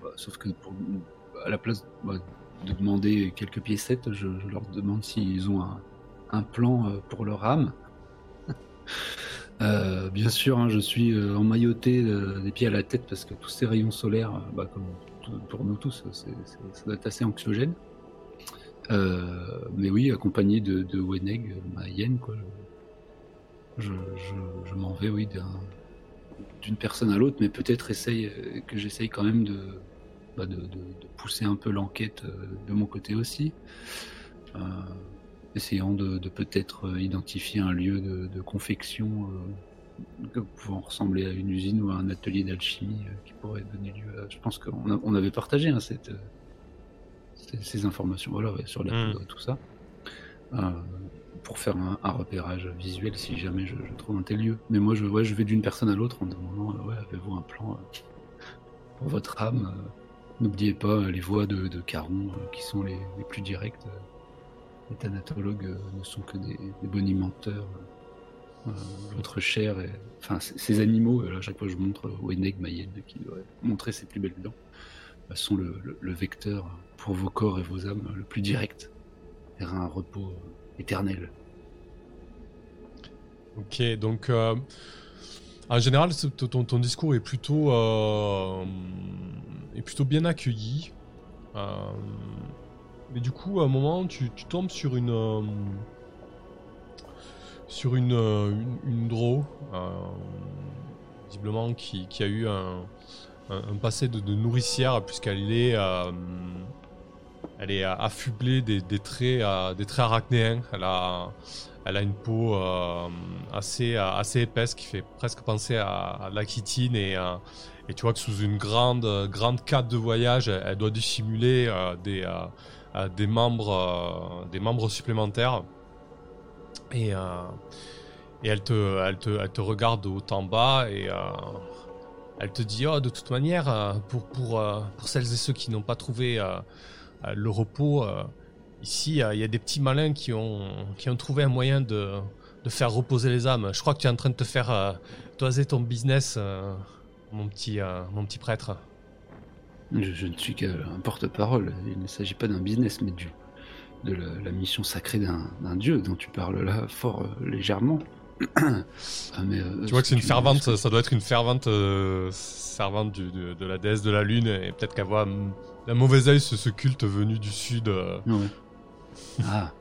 bah, sauf que pour, à la place bah, de demander quelques piécettes, je, leur demande s'ils ont un, plan pour leur âme. Euh, bien sûr, hein, je suis euh, emmailloté euh, des pieds à la tête parce que tous ces rayons solaires, bah, comme pour nous tous, ça doit être assez anxiogène. mais oui, accompagné de, Weneg, ma hyène, quoi. Je, m'en vais, oui, d'une personne à l'autre, mais peut-être que j'essaye quand même de, bah, de, pousser un peu l'enquête de mon côté aussi essayant de, peut-être euh, identifier un lieu de, confection euh, pouvant ressembler à une usine ou à un atelier d'alchimie euh, qui pourrait donner lieu à... Je pense qu'on on avait partagé hein, cette, ces, informations voilà, sur la hmm. tout ça, pour faire un, repérage visuel si jamais je, trouve un tel lieu. Mais moi, je, ouais, je vais d'une personne à l'autre en demandant ouais, avez-vous un plan pour votre âme N'oubliez pas les voies de, Caron qui sont les, plus directes les thanatologues euh, ne sont que des, des bonimenteurs. Euh, votre chair, enfin ces animaux, à chaque fois je montre Weneg Mayenne qui doit montrer ses plus belles dents, euh, sont le, vecteur pour vos corps et vos âmes le plus direct vers un repos éternel. Ok, donc en général, ton, discours est plutôt, plutôt bien accueilli. Mais du coup, à un moment, tu, tombes sur une. Euh, sur une, euh, une, draw, euh, visiblement qui, a eu un, passé de, nourricière, puisqu'elle est. elle est affublée des, traits, des traits arachnéens. Elle a, une peau assez, assez épaisse qui fait presque penser à, la chitine et, tu vois que sous une grande, grande cape de voyage, elle, doit dissimuler des, membres, euh, supplémentaires. Et, euh, elle, te, regarde de haut en bas et euh, elle te dit oh, de toute manière, pour celles et ceux qui n'ont pas trouvé le repos, ici, il y a des petits malins qui ont, qui ont trouvé un moyen de, de faire reposer les âmes. Je crois que tu es en train de te faire toiser ton business, mon, petit, mon petit prêtre. Je, ne suis qu'un porte-parole. Il ne s'agit pas d'un business, mais du, de la, la mission sacrée d'un d'un dieu dont tu parles là fort euh, légèrement. Ah, mais, euh, Tu vois que c'est une fervente, ça doit être une fervente euh, servante du- de, de la déesse de la lune, et peut-être qu'elle voit hum, d'un mauvais œil ce, ce culte venu du sud. euh. Ouais. Ah,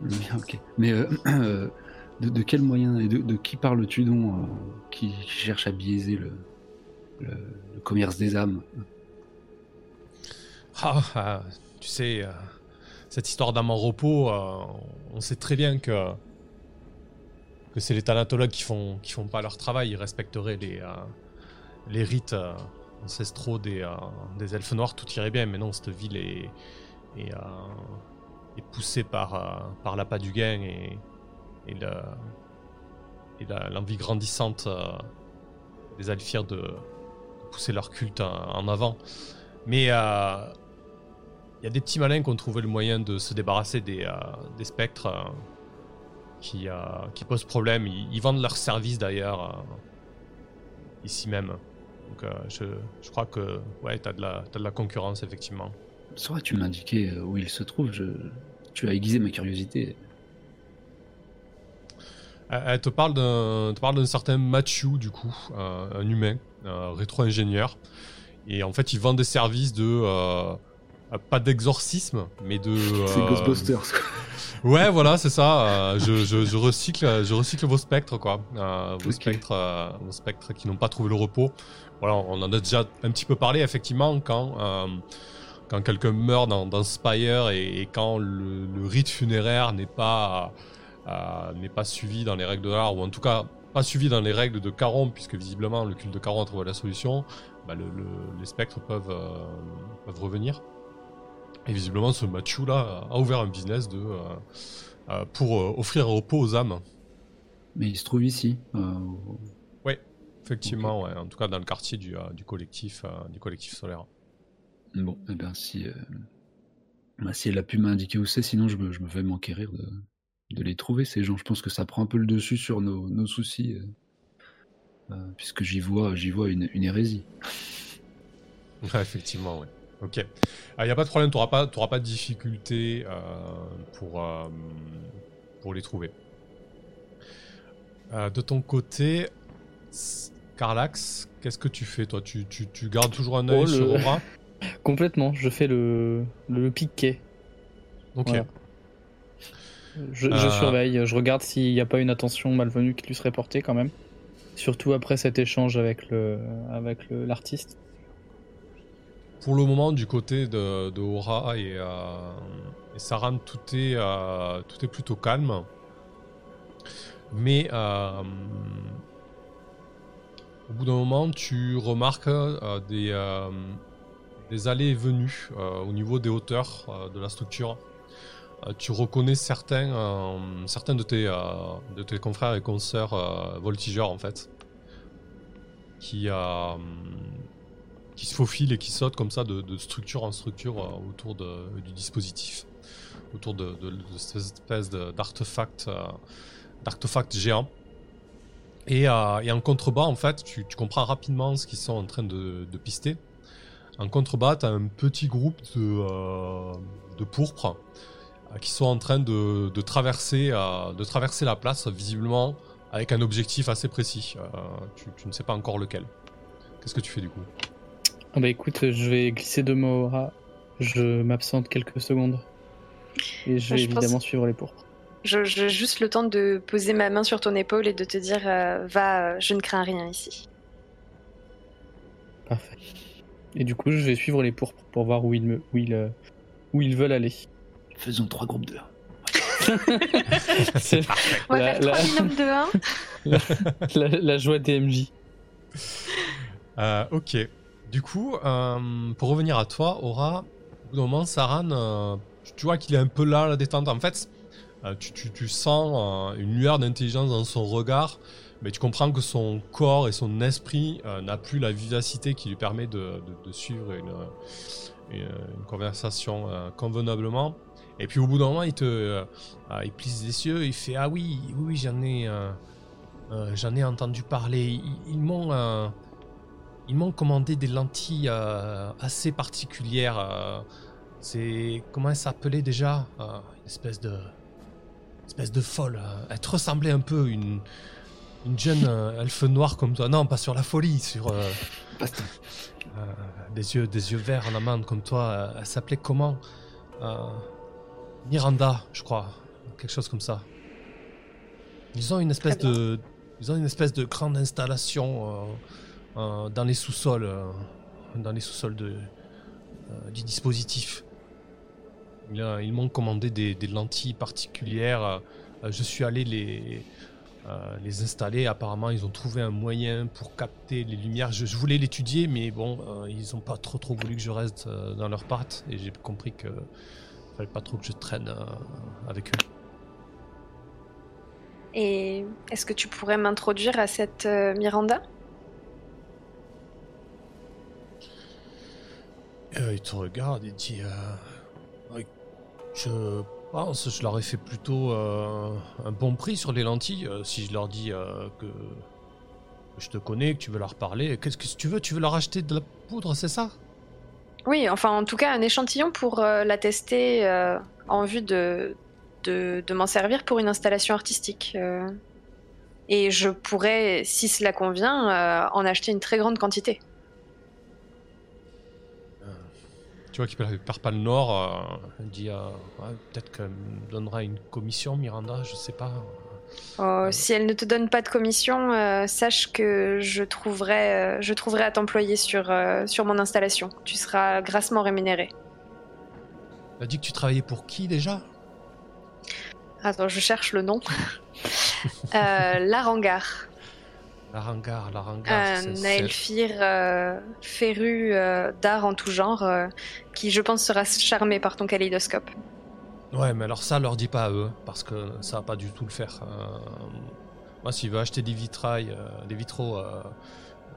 bien, ok. Mais euh, euh, de, de quel moyen et de, de qui parles-tu donc euh, qui cherche à biaiser le, le, le commerce des âmes? Ah, ah, tu sais, euh, cette histoire d'âme en repos, euh, on sait très bien que, que c'est les thanatologues qui font, qui font pas leur travail. Ils respecteraient les, euh, les rites euh, ancestraux des, euh, des elfes noirs, tout irait bien. Mais non, cette ville est, euh, poussée par, euh, par l'appât du gain et, l'envie grandissante des alfirs de, pousser leur culte en, avant. Mais il y a des petits malins qui ont trouvé le moyen de se débarrasser des, spectres qui, posent problème. Ils, ils vendent leurs services d'ailleurs ici même. Donc euh, je, je crois que ouais, t'as de, la- t'as de la concurrence effectivement. Saurais-tu m'indiquer euh, où il se trouve je... Tu as aiguisé ma curiosité. Elle, elle te parle d'un certain Mathieu du coup, euh, un humain, euh, rétro-ingénieur. Et en fait, il vend des services de euh, pas d'exorcisme, mais de C'est euh, Ghostbusters. quoi. Ouais, voilà, c'est ça. euh, je, je, je recycle, je recycle vos spectres, quoi. Vos spectres, vos spectres qui n'ont pas trouvé le repos. Voilà, on en a déjà un petit peu parlé, effectivement, quand euh, quand quelqu'un meurt dans, dans Spire et, quand le, rite funéraire n'est pas euh, n'est pas suivi dans les règles de l'art ou en tout cas pas suivi dans les règles de Caron, puisque visiblement le culte de Caron a trouvé la solution. Bah, le- le- les spectres peuvent euh, revenir. Et visiblement, ce Mathieu là a ouvert un business euh, euh, pour euh, offrir un repos aux âmes. Mais il se trouve ici. euh, Effectivement, ouais, en tout cas dans le quartier du, euh, du collectif euh, du collectif solaire. Bon, eh bien, si, euh, bah, si elle a pu m'indiquer où c'est, sinon je me, je me vais m'enquérir de, de les trouver, ces gens. Je pense que ça prend un peu le dessus sur nos, nos soucis, euh, puisque j'y vois, j'y vois une, une hérésie. Ouais, effectivement, ouais. Ok. Il n'y a pas de problème, tu n'auras pas, pas de difficulté euh, pour, euh, pour les trouver. De ton côté, Carlax, qu'est-ce que tu fais toi? Tu, tu, tu gardes toujours un œil Oh, sur le- Aura? Complètement, je fais le, le piquet. Ok. Voilà. Je, je Euh. surveille, je regarde s'il n'y a pas une attention malvenue qui lui serait portée quand même. Surtout après cet échange avec le avec le- l'artiste. Pour le moment, du côté de, de Aura et, euh, et Saran, tout est, euh, tout est plutôt calme. Mais euh, au bout d'un moment, tu remarques euh, des, euh, des allées et venues euh, au niveau des hauteurs de la structure. Tu reconnais certains, certains de, tes, de tes confrères et consoeurs voltigeurs, en fait, qui, qui se faufilent et qui sautent comme ça de, structure en structure autour de- du dispositif, autour de, de- cette espèce d'artefact géant. Et, euh, et en contrebas, en fait, tu, tu comprends rapidement ce qu'ils sont en train de, de pister. En contrebas, tu as un petit groupe de, euh, de pourpres euh, qui sont en train de, de traverser, euh, de traverser la place, visiblement avec un objectif assez précis. Euh, tu, tu ne sais pas encore lequel. Qu'est-ce que tu fais du coup? Ah bah écoute, je vais glisser deux mots à. Je m'absente quelques secondes. Et je vais Je pense- évidemment suivre les pourpres. Je- J'ai juste le temps de poser ma main sur ton épaule et de te dire euh, va, euh, je ne crains rien ici. Parfait. Et du coup, je vais suivre les pourpres pour voir où ils, me, où ils, euh, où ils veulent aller. Faisons trois groupes de. C'est On va La- faire la- trois binômes de 1. la, la joie des MJ. Euh, ok. Du coup, euh, pour revenir à toi, Aura, au bout d'un moment, Saran, euh, tu vois qu'il est un peu là, la détente. En fait, tu, tu- sens euh, une lueur d'intelligence dans son regard, mais tu comprends que son corps et son esprit euh, n'a plus la vivacité qui lui permet de, suivre une, conversation euh, convenablement. Et puis au bout d'un moment, il te, euh, euh, plisse les yeux, il fait ah oui, oui, j'en ai, euh, euh, j'en ai entendu parler. Ils, m'ont, euh, ils m'ont commandé des lentilles euh, assez particulières. euh, C'est. Comment elle s'appelait déjà Euh, Une espèce de. Espèce de folle. euh, Elle te ressemblait un peu, une. Une jeune euh, elfe noire comme toi. Non, pas sur la folie, sur. euh, euh, des, yeux, des yeux verts en amande comme toi. elle s'appelait comment Miranda, je crois. Quelque chose comme ça. Ils ont une espèce de. Ils ont une espèce de grande installation dans les sous-sols. dans les sous-sols de, du dispositif. Ils, euh, ils m'ont commandé des, des lentilles particulières. euh, je suis allé les, euh, les installer. Apparemment, ils ont trouvé un moyen pour capter les lumières. Je, je voulais l'étudier, mais bon, ils n'ont pas trop trop voulu que je reste dans leurs pattes. Et j'ai compris que fallait pas trop que je traîne avec eux. Et est-ce que tu pourrais m'introduire à cette euh, Miranda? Euh, il te regarde et dit euh, Je pense je leur ai fait plutôt euh, un bon prix sur les lentilles. euh, si je leur dis euh, que, je te connais, que tu veux leur parler, qu'est-ce que tu veux Tu veux leur acheter de la poudre, c'est ça? Oui, enfin en tout cas un échantillon pour la tester en vue de, de, m'en servir pour une installation artistique. Et je pourrais, si cela convient, en acheter une très grande quantité. Tu vois qu'il perd perd pas le nord. euh, dit euh, Ouais, Peut-être qu'elle me donnera une commission, Miranda, je sais pas. Euh, si elle ne te donne pas de commission, euh, sache que je trouverai, euh, je trouverai à t'employer sur, euh, sur mon installation. Tu seras grassement rémunéré. Elle a dit que tu travaillais pour qui déjà? Attends, je cherche le nom. Larangar. C'est- un c'est- elfir euh, féru euh, d'art en tout genre euh, qui, je pense, sera charmé par ton kaléidoscope. Ouais, mais alors ça, leur dis pas à eux, parce que ça va pas du tout le faire. Euh, moi, s'il veut acheter des vitrailles, euh, des vitraux, euh,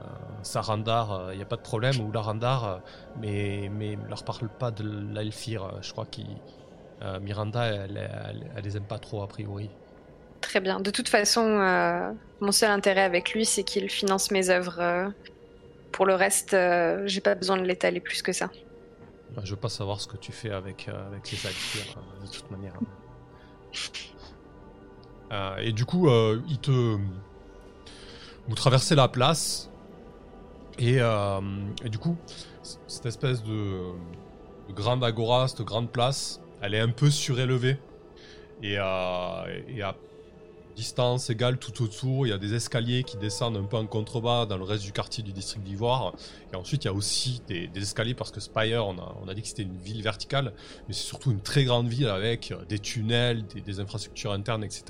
euh, Sarandar, il n'y a pas de problème, ou Larandar, euh, mais, mais leur parle pas de l'Elfir. euh, Je crois que Miranda, elle, elle, elle les aime pas trop, a priori. Très bien. De toute façon, euh, mon seul intérêt avec lui, c'est qu'il finance mes œuvres. euh. pour le reste, euh, j'ai pas besoin de l'étaler plus que ça. Bah, Je veux pas savoir ce que tu fais avec, euh, avec les euh, de toute manière. Et du coup, il te. Vous traversez la place. Et, du coup, cette espèce de, de grande agora, cette grande place, elle est un peu surélevée. Et, euh, et à distance égale tout autour, il y a des escaliers qui descendent un peu en contrebas dans le reste du quartier du district d'Ivoire. Et ensuite, il y a aussi des, escaliers parce que Spire, on a, dit que c'était une ville verticale, mais c'est surtout une très grande ville avec euh, des tunnels, des, infrastructures internes, etc.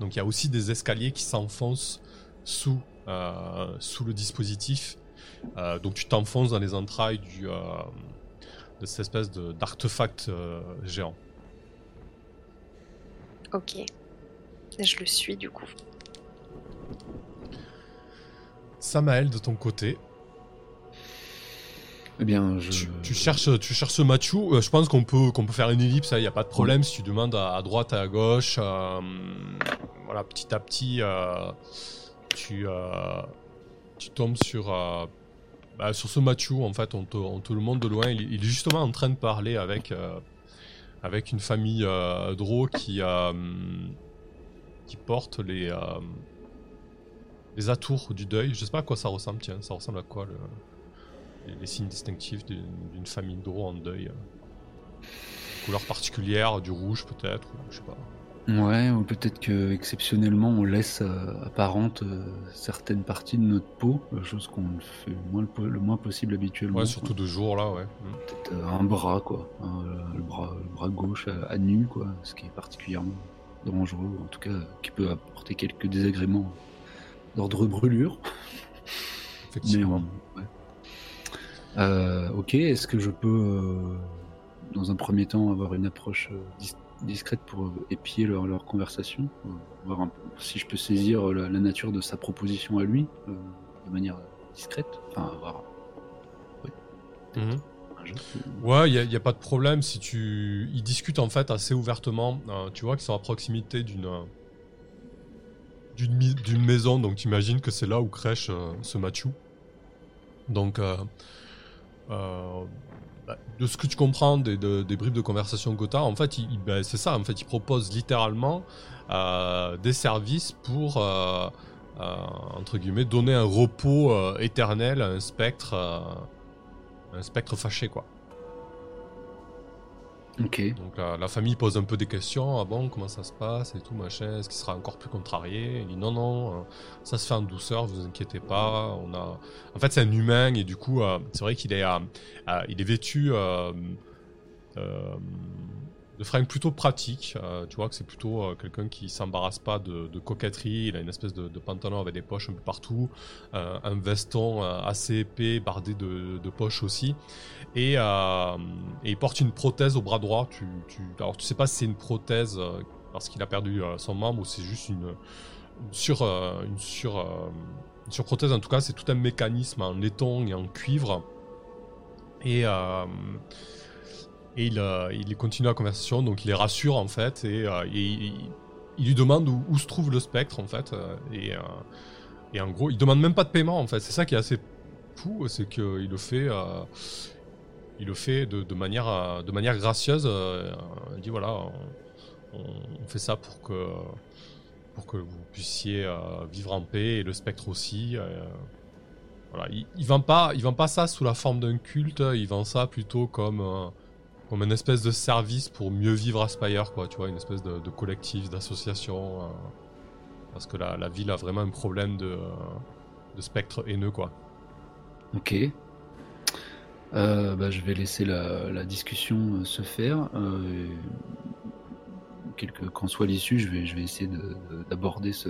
Donc il y a aussi des escaliers qui s'enfoncent sous, euh, le dispositif. Euh, donc tu t'enfonces dans les entrailles de cette espèce d'artefact géant. Ok. Je le suis du coup. Samael, de ton côté, Eh bien, je. tu, tu cherches, tu cherches ce Machu. Euh, je pense qu'on peut, qu'on peut faire une ellipse, il n'y a pas de problème si tu demandes à, à droite, à gauche. euh, voilà, petit à petit, euh, tu, euh, tu tombes sur, euh, bah, sur ce Machu. En fait, on te, on te le montre de loin. Il, il est justement en train de parler avec, euh, avec une famille euh, Dro qui, euh, qui porte les, euh, les atours du deuil. Je sais pas à quoi ça ressemble, tiens. Ça ressemble à quoi le les, les signes distinctifs d'une famille Dro en deuil. euh. Couleur particulière, du rouge peut-être, ou je sais pas. Ouais, ou peut-être que exceptionnellement on laisse euh, apparente euh, certaines parties de notre peau, chose qu'on fait le moins, le po- le moins possible habituellement. Ouais, surtout de jour là, ouais. Mm. Peut-être euh, un bras, quoi. Euh, le, bras, le bras gauche à, à nu, quoi. Ce qui est particulièrement dangereux, en tout cas, euh, qui peut apporter quelques désagréments d'ordre brûlure. Mais Effectivement. on- ouais. Euh, ok, est-ce que je peux, euh, dans un premier temps, avoir une approche euh, dis- discrète pour euh, épier leur, leur conversation euh, Voir un peu si je peux saisir euh, la, la nature de sa proposition à lui euh, de manière discrète Enfin, avoir Mhm. un jeu. Ouais, il n'y a, pas de problème si tu. Ils discutent en fait assez ouvertement. Euh, tu vois qu'ils sont à proximité d'une. euh, d'une maison, donc tu imagines que c'est là où crèche euh, ce Machu. Donc, bah, de ce que tu comprends des, de- des bribes de conversation que t'as, en fait, bah, c'est ça. En fait, il propose littéralement des services pour, entre guillemets, donner un repos éternel à un spectre, un spectre fâché, quoi. Ok. Donc la, la famille pose un peu des questions. Ah bon, comment ça se passe et tout, machin. Est-ce qu'il sera encore plus contrarié? Il dit non, non, euh, ça se fait en douceur, vous inquiétez pas. On a... En fait, c'est un humain et du coup, euh, c'est vrai qu'il est, euh, euh, il est vêtu de fringues plutôt pratiques. Euh, tu vois que c'est plutôt euh, quelqu'un qui s'embarrasse pas de, coquetterie. Il a une espèce de, pantalon avec des poches un peu partout, euh, un veston euh, assez épais, bardé de, poches aussi. Et, il porte une prothèse au bras droit. Tu, alors tu sais pas si c'est une prothèse parce qu'il a perdu son membre ou c'est juste une, une sur une sur une surprothèse. En tout cas, c'est tout un mécanisme en laiton et en cuivre. Et et il, euh, il continue la conversation, donc il les rassure en fait, et, euh, il, lui demande où, se trouve le spectre en fait, euh, et, et en gros, il demande même pas de paiement en fait. C'est ça qui est assez fou, c'est qu'il le fait, il le fait de, manière, de manière gracieuse. il dit voilà, on, fait ça pour que, pour que vous puissiez vivre en paix et le spectre aussi. voilà, il, il vend vend pas ça sous la forme d'un culte. Il vend ça plutôt comme, comme une espèce de service pour mieux vivre à Spire, quoi. Tu vois, une espèce de, collectif, d'association. euh, parce que la, ville a vraiment un problème de, euh, spectre haineux, quoi. Ok. Euh, bah, je vais laisser la, discussion se faire. Euh, qu'en soit l'issue, je vais, essayer de- de- d'aborder ce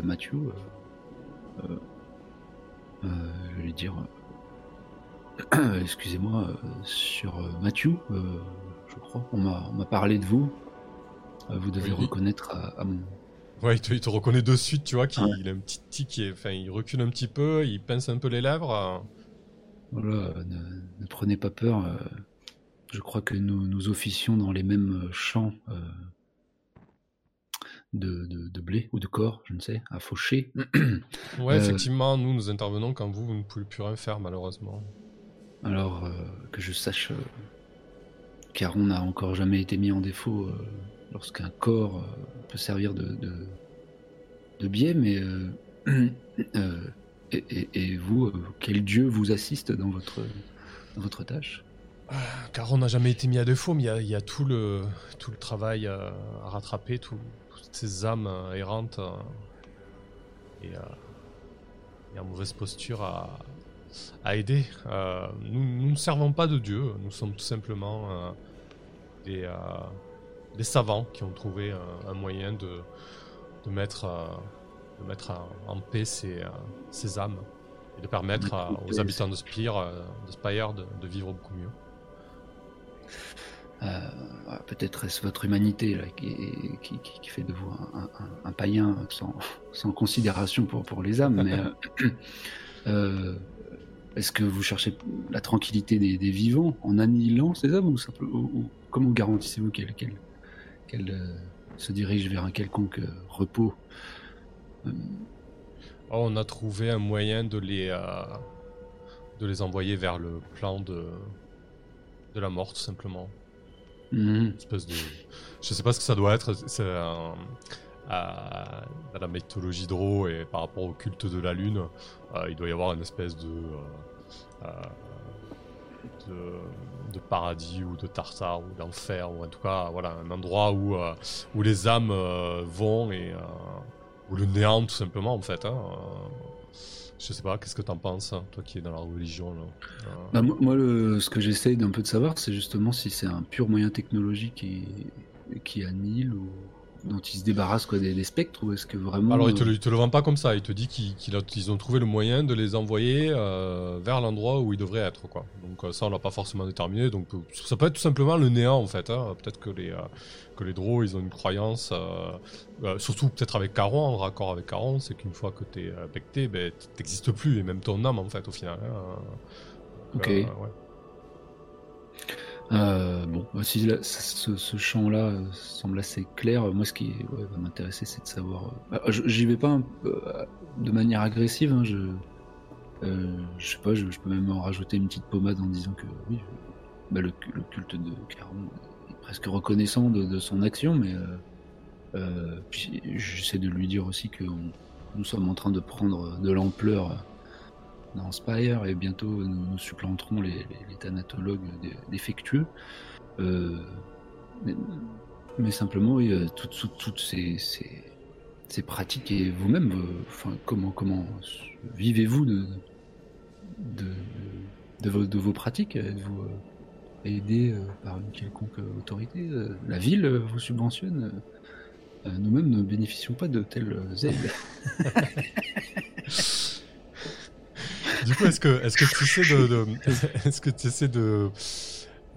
euh, je vais dire, excusez-moi, sur euh, Matthew, euh, je crois, on m'a parlé de vous. Euh, vous devez Oui. reconnaître à, à mon, Ouais, il te, il te reconnaît de suite, tu vois, qu'il Ouais. a un petit tic, enfin, il recule un petit peu, il pince un peu les lèvres. euh. Voilà, euh, ne, ne prenez pas peur. euh, je crois que nous, nous officions dans les mêmes champs euh, de, de- de blé ou de corps, je ne sais, à faucher. Ouais, Euh. effectivement, nous, nous intervenons quand vous, vous ne pouvez plus rien faire, malheureusement. Alors que je sache, euh, car on n'a encore jamais été mis en défaut euh, lorsqu'un corps euh, peut servir de, de, biais, mais euh, et, vous, quel dieu vous assiste dans votre, dans votre tâche? Car on n'a jamais été mis à défaut, mais il y a, tout, le, tout le travail à rattraper, tout- toutes ces âmes errantes et, et en mauvaise posture à, à aider. Euh, nous, nous ne servons pas de Dieu, nous sommes tout simplement euh, des, euh, des savants qui ont trouvé un moyen de, de mettre, de mettre en, paix ces, ces âmes et de permettre aux habitants de Spire, de Spire de, de vivre beaucoup mieux. Euh, Peut-être est-ce votre humanité là, qui, qui, qui- qui fait de vous un, un- un païen sans, sans considération pour, pour les âmes, mais euh, euh, est-ce que vous cherchez la tranquillité des, des vivants en annihilant ces âmes ou, simplement, ou- comment garantissez-vous qu'elles euh, se dirigent vers un quelconque euh, repos? Euh, Oh, on a trouvé un moyen de les, de les envoyer vers le plan de, de la mort, tout simplement. mhm. Une espèce de... Je sais pas ce que ça doit être. C'est à, à la mythologie d'Ro et par rapport au culte de la lune, euh, il doit y avoir une espèce de, euh, euh, de, de paradis ou de tartare ou d'enfer ou en tout cas voilà un endroit où, euh, où les âmes euh, vont et euh, ou le néant tout simplement en fait. Hein, euh. je sais pas, qu'est-ce que t'en penses, hein, toi qui es dans la religion Euh, Bah, moi, ce que j'essaye d'un peu de savoir, c'est justement si c'est un pur moyen technologique qui, qui annihile ou dont ils se débarrassent quoi, des, des spectres ou est-ce que vraiment. Alors, il te, euh, le- il te le vend pas comme ça. Il te dit qu'ils ont trouvé le moyen de les envoyer euh, vers l'endroit où ils devraient être. Quoi. Donc, euh, ça, on l'a pas forcément déterminé. Donc, ça peut être tout simplement le néant, en fait. hein. Peut-être que les, euh, que les Drow, ils ont une croyance, surtout peut-être avec Caron, en raccord avec Caron, c'est qu'une fois que t'es becté, ben, t'existes plus, et même ton âme, en fait, au final. hein. Ok. ouais. Euh, bon, bah, si ce, ce champ-là euh, semble assez clair, euh, moi ce qui va m'intéresser c'est de savoir. bah, J'y vais pas de manière agressive, hein, je, euh, sais pas, je, peux même en rajouter une petite pommade en disant que oui, bah, le, culte de Caron est presque reconnaissant de, son action, mais euh, j'essaie de lui dire aussi que nous sommes en train de prendre de l'ampleur dans Spire et bientôt nous, nous supplanterons les, les, thanatologues dé- défectueux. Euh, mais, simplement, euh, toutes, ces, pratiques et vous-même, euh, comment, vivez-vous de, vos, pratiques? Êtes-vous euh, aidé euh, par une quelconque autorité? Euh, La ville euh, vous subventionne? Euh, Nous-mêmes ne bénéficions pas de telles aides. Du coup, est-ce que, est-ce que tu essaies de, de- est-ce que tu essaies de,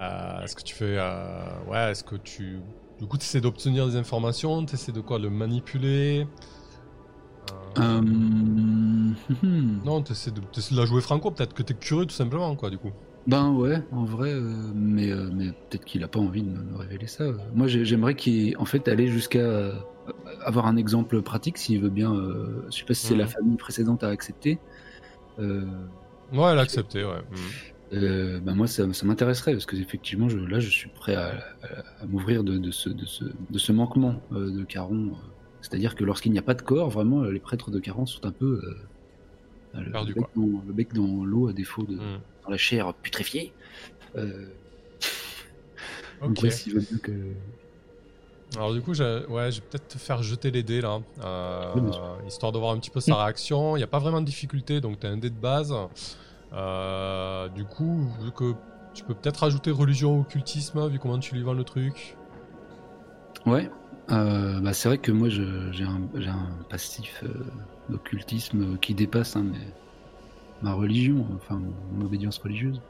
euh, est-ce que tu fais, euh, ouais, est-ce que tu, du coup, tu essaies d'obtenir des informations, tu essaies de quoi, le manipuler Euh, Euh, hum. Non, tu essaies de, t'essaies de la jouer franco, peut-être que tu es curieux tout simplement, quoi, du coup. Ben ouais, en vrai, euh, mais, euh, mais peut-être qu'il a pas envie de me, révéler ça. Moi, j'ai- j'aimerais qu'il, en fait, aller jusqu'à avoir un exemple pratique, s'il veut bien. je sais pas si c'est Mhm. la famille précédente à accepter. Euh, Ouais, elle a accepté, ouais. Mhm. euh, ben moi, ça, ça m'intéresserait parce que effectivement, je, là, je suis prêt à, à- à m'ouvrir de, de ce, de, ce, de ce manquement euh, de Caron. euh. C'est-à-dire que lorsqu'il n'y a pas de corps, vraiment, les prêtres de Caron sont un peu euh, le, Perdus, bec dans, le bec dans l'eau à défaut de Mhm. dans la chair putréfiée. Euh, donc ouais, bien que. Alors du coup, ouais, je vais peut-être te faire jeter les dés là, euh, Oui, histoire de voir un petit peu sa réaction. Il n'y a pas vraiment de difficulté, donc tu as un dé de base. Euh, du coup, vu que tu peux peut-être rajouter religion ou occultisme, vu comment tu lui vends le truc. Ouais. Euh, bah, c'est vrai que moi j'ai un, un passif d'occultisme qui dépasse hein, mais ma religion, enfin mon obédience religieuse.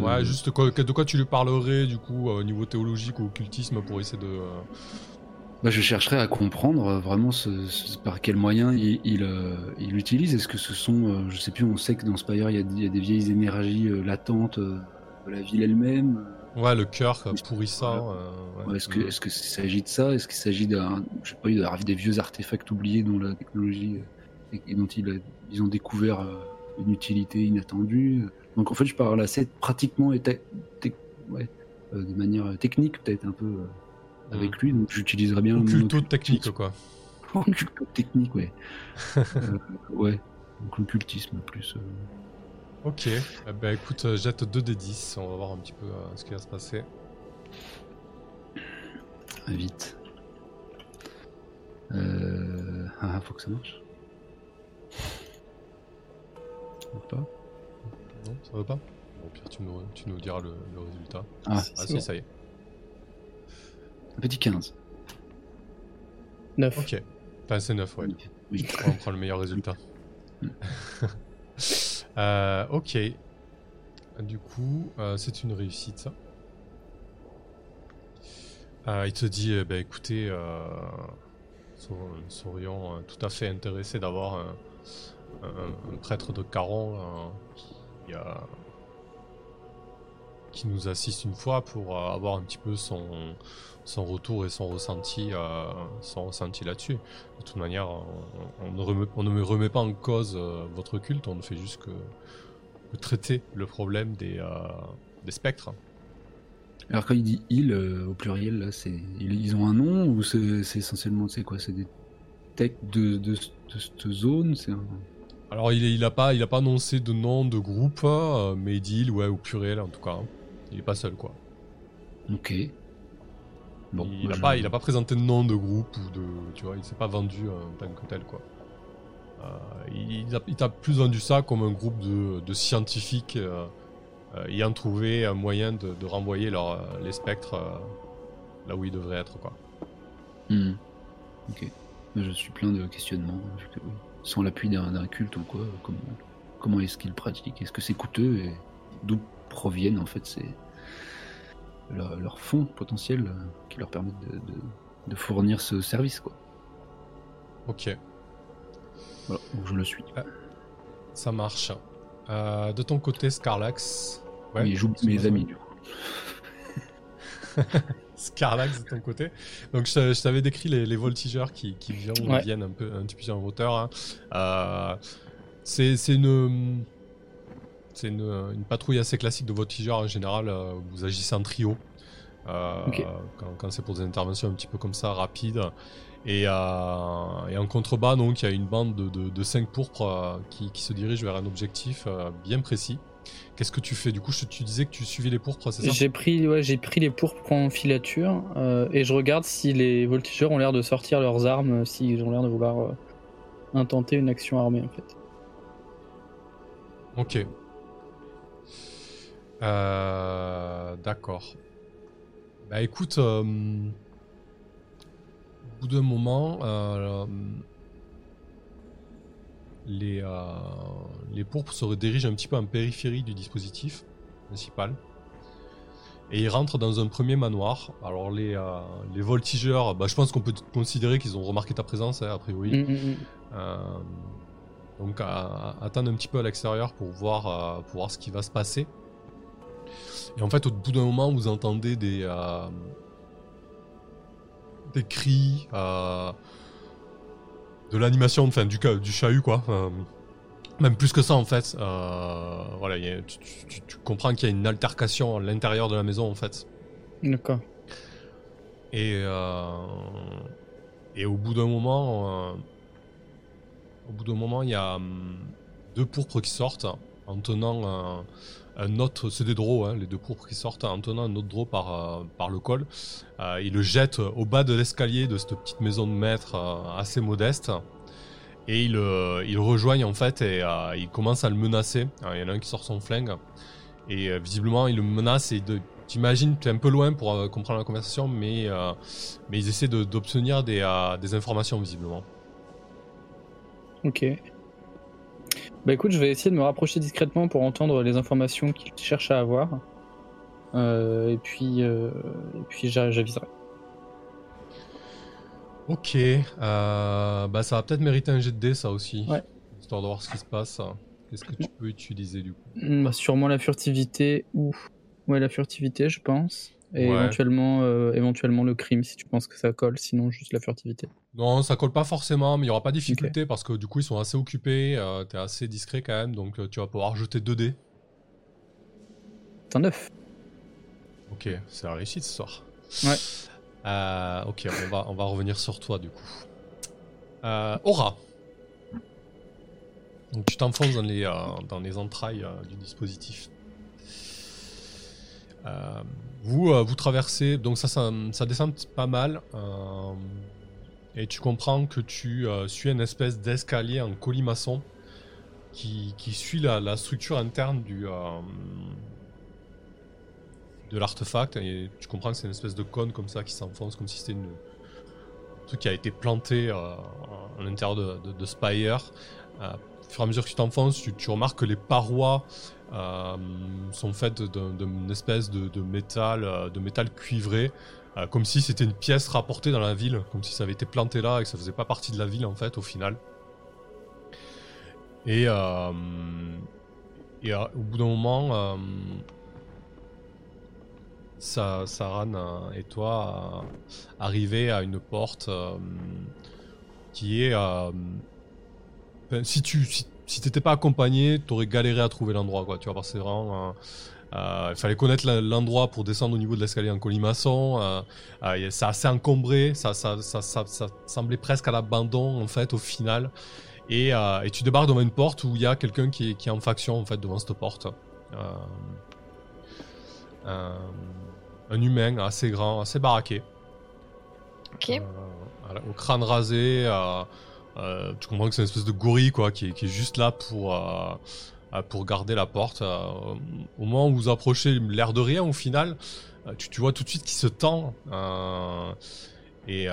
Ouais, Euh. juste quoi- de quoi tu lui parlerais du coup euh, au niveau théologique ou occultisme pour essayer de. euh, Bah, je chercherai à comprendre vraiment ce, ce- par quel moyen il, il, il utilise. Est-ce que ce sont, je sais plus, on sait que dans Spire il y a, il y a des vieilles énergies latentes de la ville elle-même. Ouais, le cœur pourrissant. Euh, ouais. Est-ce que- Mhm. est-ce qu'il s'agit de ça? Est-ce qu'il s'agit d'un, je sais pas, des vieux artefacts oubliés dont la technologie et, dont ils, ils ont découvert une utilité inattendue Donc en fait, je parle assez pratiquement et ouais, euh, de manière technique peut-être un peu euh, avec lui. Donc j'utiliserai bien Occulto technique quoi. Technique, ouais. Euh, ouais. Donc l'occultisme plus. euh, Ok, eh ben écoute, euh, jette 2 des 10, on va voir un petit peu euh, ce qui va se passer. vite. Euh... Ah, faut que ça marche. Ou pas Non, ça va pas Bon, au pire, tu nous, tu nous diras le, le résultat. Ah, Ah, c'est si, bon. ça y est. un petit 15. 9. Ok. Enfin, c'est 9, ouais. Oui. On prend le meilleur résultat. Euh, ok. Du coup, euh, c'est une réussite, ça. Euh, il te dit, ben, écoutez, euh, nous nous serions euh, tout à fait intéressés d'avoir un, prêtre de Caron qui, qui nous assiste une fois pour euh, avoir un petit peu son, son retour et son ressenti, euh, son ressenti là-dessus. De toute manière, on, ne, remet, remet pas en cause euh, votre culte, on ne fait juste que, traiter le problème des, des spectres. Alors quand il dit il au pluriel, là, c'est ils, ont un nom ou c'est essentiellement c'est quoi? C'est des techs de, de, cette zone? C'est. Alors, il, il a pas, il a pas annoncé de nom de groupe, euh, mais il dit ouais, ou pluriel en tout cas. Il est pas seul, quoi. Ok. Bon, il, a je- pas, il a pas présenté de nom de groupe ou de, tu vois, il s'est pas vendu euh, en tant que tel, quoi. Euh, il, a, il t'a plus vendu ça comme un groupe de, de scientifiques euh, euh, ayant trouvé un moyen de, de renvoyer leur, les spectres là où ils devraient être, quoi. Hmm. Ok. Je suis plein de questionnements. oui, Sans l'appui d'un culte ou quoi, comment, comment est-ce qu'ils pratiquent? Est-ce que c'est coûteux et d'où proviennent en fait ces leurs fonds potentiels euh, qui leur permettent de, de- de fournir ce service quoi? Ok. Voilà, donc je le suis. Ça marche. Euh, de ton côté, Scarlax. Ouais, Oui, j'oublie mes amis du coup. Scarlax de ton côté. Donc je, je t'avais décrit les, les voltigeurs qui, qui viennent, Ouais. viennent un peu un petit peu en hauteur. hein. Euh, c'est une c'est une, une patrouille assez classique de voltigeurs en général. euh, vous agissez en trio. euh. Quand, quand c'est pour des interventions un petit peu comme ça, rapides. Et, euh, et en contrebas, donc, il y a une bande de, de, de 5 pourpres euh, qui, qui se dirige vers un objectif euh, bien précis. Qu'est-ce que tu fais Du coup, je- tu disais que tu suivais les pourpres, c'est ça J'ai pris, ouais, j'ai pris les pourpres en filature euh, et je regarde si les voltigeurs ont l'air de sortir leurs armes, euh, s'ils ont l'air de vouloir euh, intenter une action armée en fait. Ok. Euh, D'accord. Bah écoute, au bout d'un moment, les, euh, les pourpres se redirigent un petit peu en périphérie du dispositif principal. Et ils rentrent dans un premier manoir. Alors les, euh, les voltigeurs, bah, je pense qu'on peut considérer qu'ils ont remarqué ta présence, hein, a priori. Mm, mm, mm. Euh, donc à, à- attendre un petit peu à l'extérieur pour voir, pour voir ce qui va se passer. Et en fait, au bout d'un moment, vous entendez des, des cris, de l'animation, enfin du, du chahut quoi. Euh, même plus que ça en fait. Euh, voilà, a- tu, tu- tu- tu comprends qu'il y a une altercation à l'intérieur de la maison en fait. D'accord. Et, euh, et au bout d'un moment, au bout d'un moment, il y a hum, deux pourpres qui sortent en tenant un, autre, c'est des draws, hein, les deux pourpres qui sortent en tenant un autre draw par, euh, par le col. Euh, ils le jettent au bas de l'escalier de cette petite maison de maître euh, assez modeste. Et ils, euh, le rejoignent en fait et ils commencent à le menacer. Il y en a un qui sort son flingue et visiblement il le menace et de, t'imagines, tu es un peu loin pour comprendre la conversation, mais, mais ils essaient d'obtenir des, des informations visiblement. Ok. Bah écoute, je vais essayer de me rapprocher discrètement pour entendre les informations qu'ils cherchent à avoir. Euh, et puis, euh, et puis j'a- j'aviserai. Ok, euh, bah ça va peut-être mériter un jet de dés ça aussi, Ouais. histoire de voir ce qui se passe. Qu'est-ce que tu peux utiliser du coup? Bah, sûrement la furtivité ou ouais la furtivité, je pense. Et Ouais. éventuellement, euh, éventuellement le crime si tu penses que ça colle. Sinon juste la furtivité. Non, ça colle pas forcément, mais il y aura pas de difficulté parce que du coup ils sont assez occupés, euh, t'es assez discret quand même, donc euh, tu vas pouvoir jeter 2 dés. C'est un 9. Ok, c'est la réussite ce soir. Ouais. Euh, ok, on va, on va revenir sur toi du coup. Aura. Donc tu t'enfonces dans les, dans les entrailles du dispositif. Euh, vous, euh, vous traversez, donc ça, ça, descend pas mal. euh, et tu comprends que tu euh, suis une espèce d'escalier en colimaçon qui, suit la, structure interne du, de l'artefact et tu comprends que c'est une espèce de cône comme ça qui s'enfonce comme si c'était une un truc qui a été planté à l'intérieur de, Spire. Au fur et à mesure que tu t'enfonces, tu, tu remarques que les parois sont faites d'un- d'une espèce de, métal, euh, de métal cuivré, euh, comme si c'était une pièce rapportée dans la ville, comme si ça avait été planté là et que ça faisait pas partie de la ville en fait au final. Et, euh, et euh, au bout d'un moment, euh, Sa- Saran euh, et toi euh, arrivez à une porte euh, qui est. euh, enfin, si tu si t'étais pas accompagné, t'aurais galéré à trouver l'endroit, quoi. Tu vois, parce que c'est vraiment. euh, euh, il fallait connaître l'endroit pour descendre au niveau de l'escalier en colimaçon. Euh, euh, c'est assez encombré, ça, ça, ça, ça, semblait presque à l'abandon en fait au final. Et, et tu débarques devant une porte où il y a quelqu'un qui est, qui est en faction en fait devant cette porte. Un, humain assez grand, assez baraqué. Ok. Voilà, au crâne rasé. Euh, tu comprends que c'est une espèce de gorille quoi, qui, est, qui juste là pour, euh, pour garder la porte. Euh, au moment où vous approchez, l'air de rien au final, tu, vois tout de suite qu'il se tend et,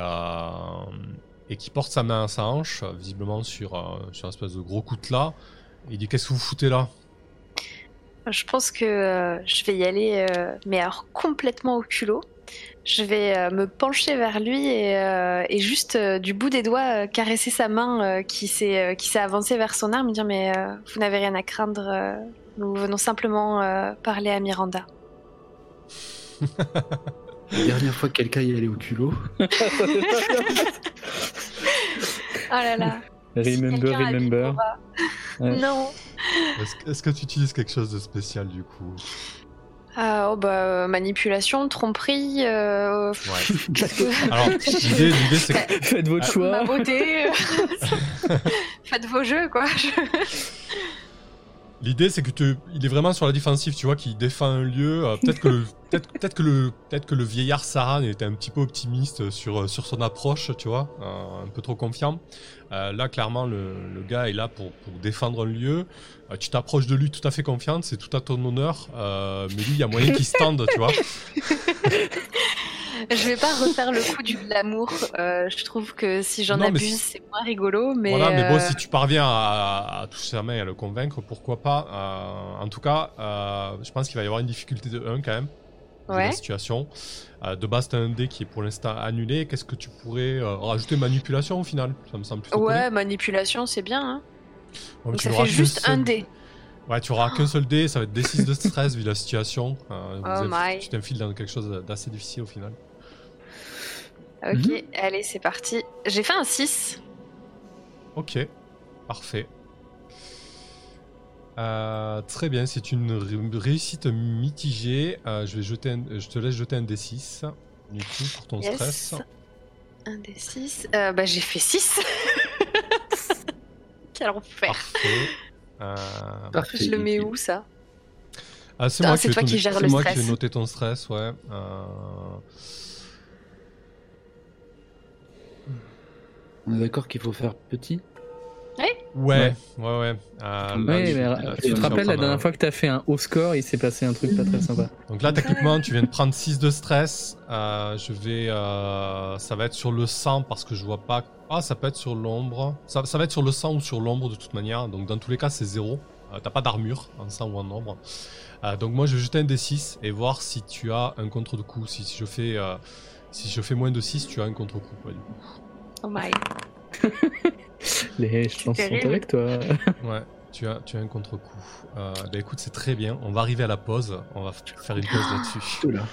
et qui porte sa main à sa hanche, visiblement sur, sur une espèce de gros coutelas. Il dit Qu'est-ce que vous foutez là? Je pense que je vais y aller, mais alors complètement au culot. Je vais euh, me pencher vers lui et, euh, et juste euh, du bout des doigts euh, caresser sa main euh, qui s'est euh, qui s'est avancée vers son arme, me dire mais euh, vous n'avez rien à craindre. euh, nous venons simplement euh, parler à Miranda. La dernière fois que quelqu'un y allait au culot, Oh là là. remember, remember. Ouais. Non. Est-ce que- est-ce que tu utilises quelque chose de spécial du coup? Ah, oh, bah, manipulation, tromperie, euh, Ouais. Alors, l'idée, c'est que Faites votre Ah, choix. ma beauté. Faites vos jeux, quoi. L'idée, c'est que tu, il est vraiment sur la défensive, tu vois, qu'il défend un lieu. euh, peut-être que le, peut-être, peut-être que le, peut-être que le vieillard Saran était un petit peu optimiste sur, euh, sur son approche, tu vois, euh, un peu trop confiant. Euh, là, clairement, le, le gars est là pour, pour défendre un lieu. Euh, tu t'approches de lui tout à fait confiante, c'est tout à ton honneur. euh, mais lui, il y a moyen qu'il se tende, tu vois. Je vais pas refaire le coup du glamour. euh, je trouve que si j'en abuse, c'est moins rigolo. Mais, voilà, mais bon, euh, si tu parviens à, à toucher sa main et à le convaincre, pourquoi pas. Euh, en tout cas, je pense qu'il va y avoir une difficulté de 1 quand même. Ouais. la situation. De base, t'as un dé qui est pour l'instant annulé. Qu'est-ce que tu pourrais rajouter manipulation au final? Ça me semble plutôt Ouais, manipulation, c'est bien. Hein. Ouais, Donc tu ça fait juste un dé. Ouais, tu auras qu'un seul dé. Ça va être des 6 de stress vu la situation. Euh, Oh my. Tu t'infiles dans quelque chose d'assez difficile au final. Ok, Mhm. allez, c'est parti. J'ai fait un 6. Ok, parfait. Euh, très bien, c'est une ré- réussite mitigée. Euh, je, vais jeter un- je te laisse jeter un D6 du coup pour ton Yes. stress. Un des 6. bah, j'ai fait 6. Quel enfer. Parfait. Euh, Parfait. Je le mets où ça? Ah, c'est Ah, moi, c'est qui, toi qui c'est le moi qui stress. vais noter ton stress, ouais. On est d'accord qu'il faut faire petit Ouais, ouais, ouais. Euh, là, Ouais, tu- mais là, euh, tu te rappelles la de- dernière fois que t'as fait un haut score, il s'est passé un truc pas très sympa. Donc là, techniquement, tu viens de prendre 6 de stress. Euh, je vais. euh, ça va être sur le sang parce que je vois pas. Ah, ça peut être sur l'ombre. Ça, ça va être sur le sang ou sur l'ombre de toute manière. Donc dans tous les cas, c'est 0. T'as pas d'armure en sang ou en ombre. Euh, donc moi, je vais jeter un D6 et voir si tu as un contre de coup. Si, si je fais. euh, si je fais moins de 6, tu as un contre-coup. ouais, du coup. Oh my. Les chances sont terrible. avec toi. Ouais, tu as, tu as un contre-coup. Euh, bah écoute, c'est très bien. On va arriver à la pause. On va faire une pause là-dessus. Oula.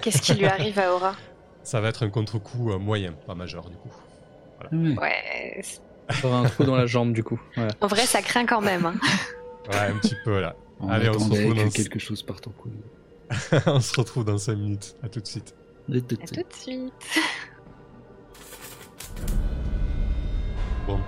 Qu'est-ce qui lui arrive à Aura? Ça va être un contre-coup euh, moyen, pas majeur du coup. Ouais. Ouais. T'auras un trou dans la jambe du coup. En vrai, ça craint quand même. hein. Ouais, un petit peu là. On Allez, on se retrouve dans- quelque chose couille. on se retrouve dans 5 minutes. À tout de suite. À tout de suite. Bon,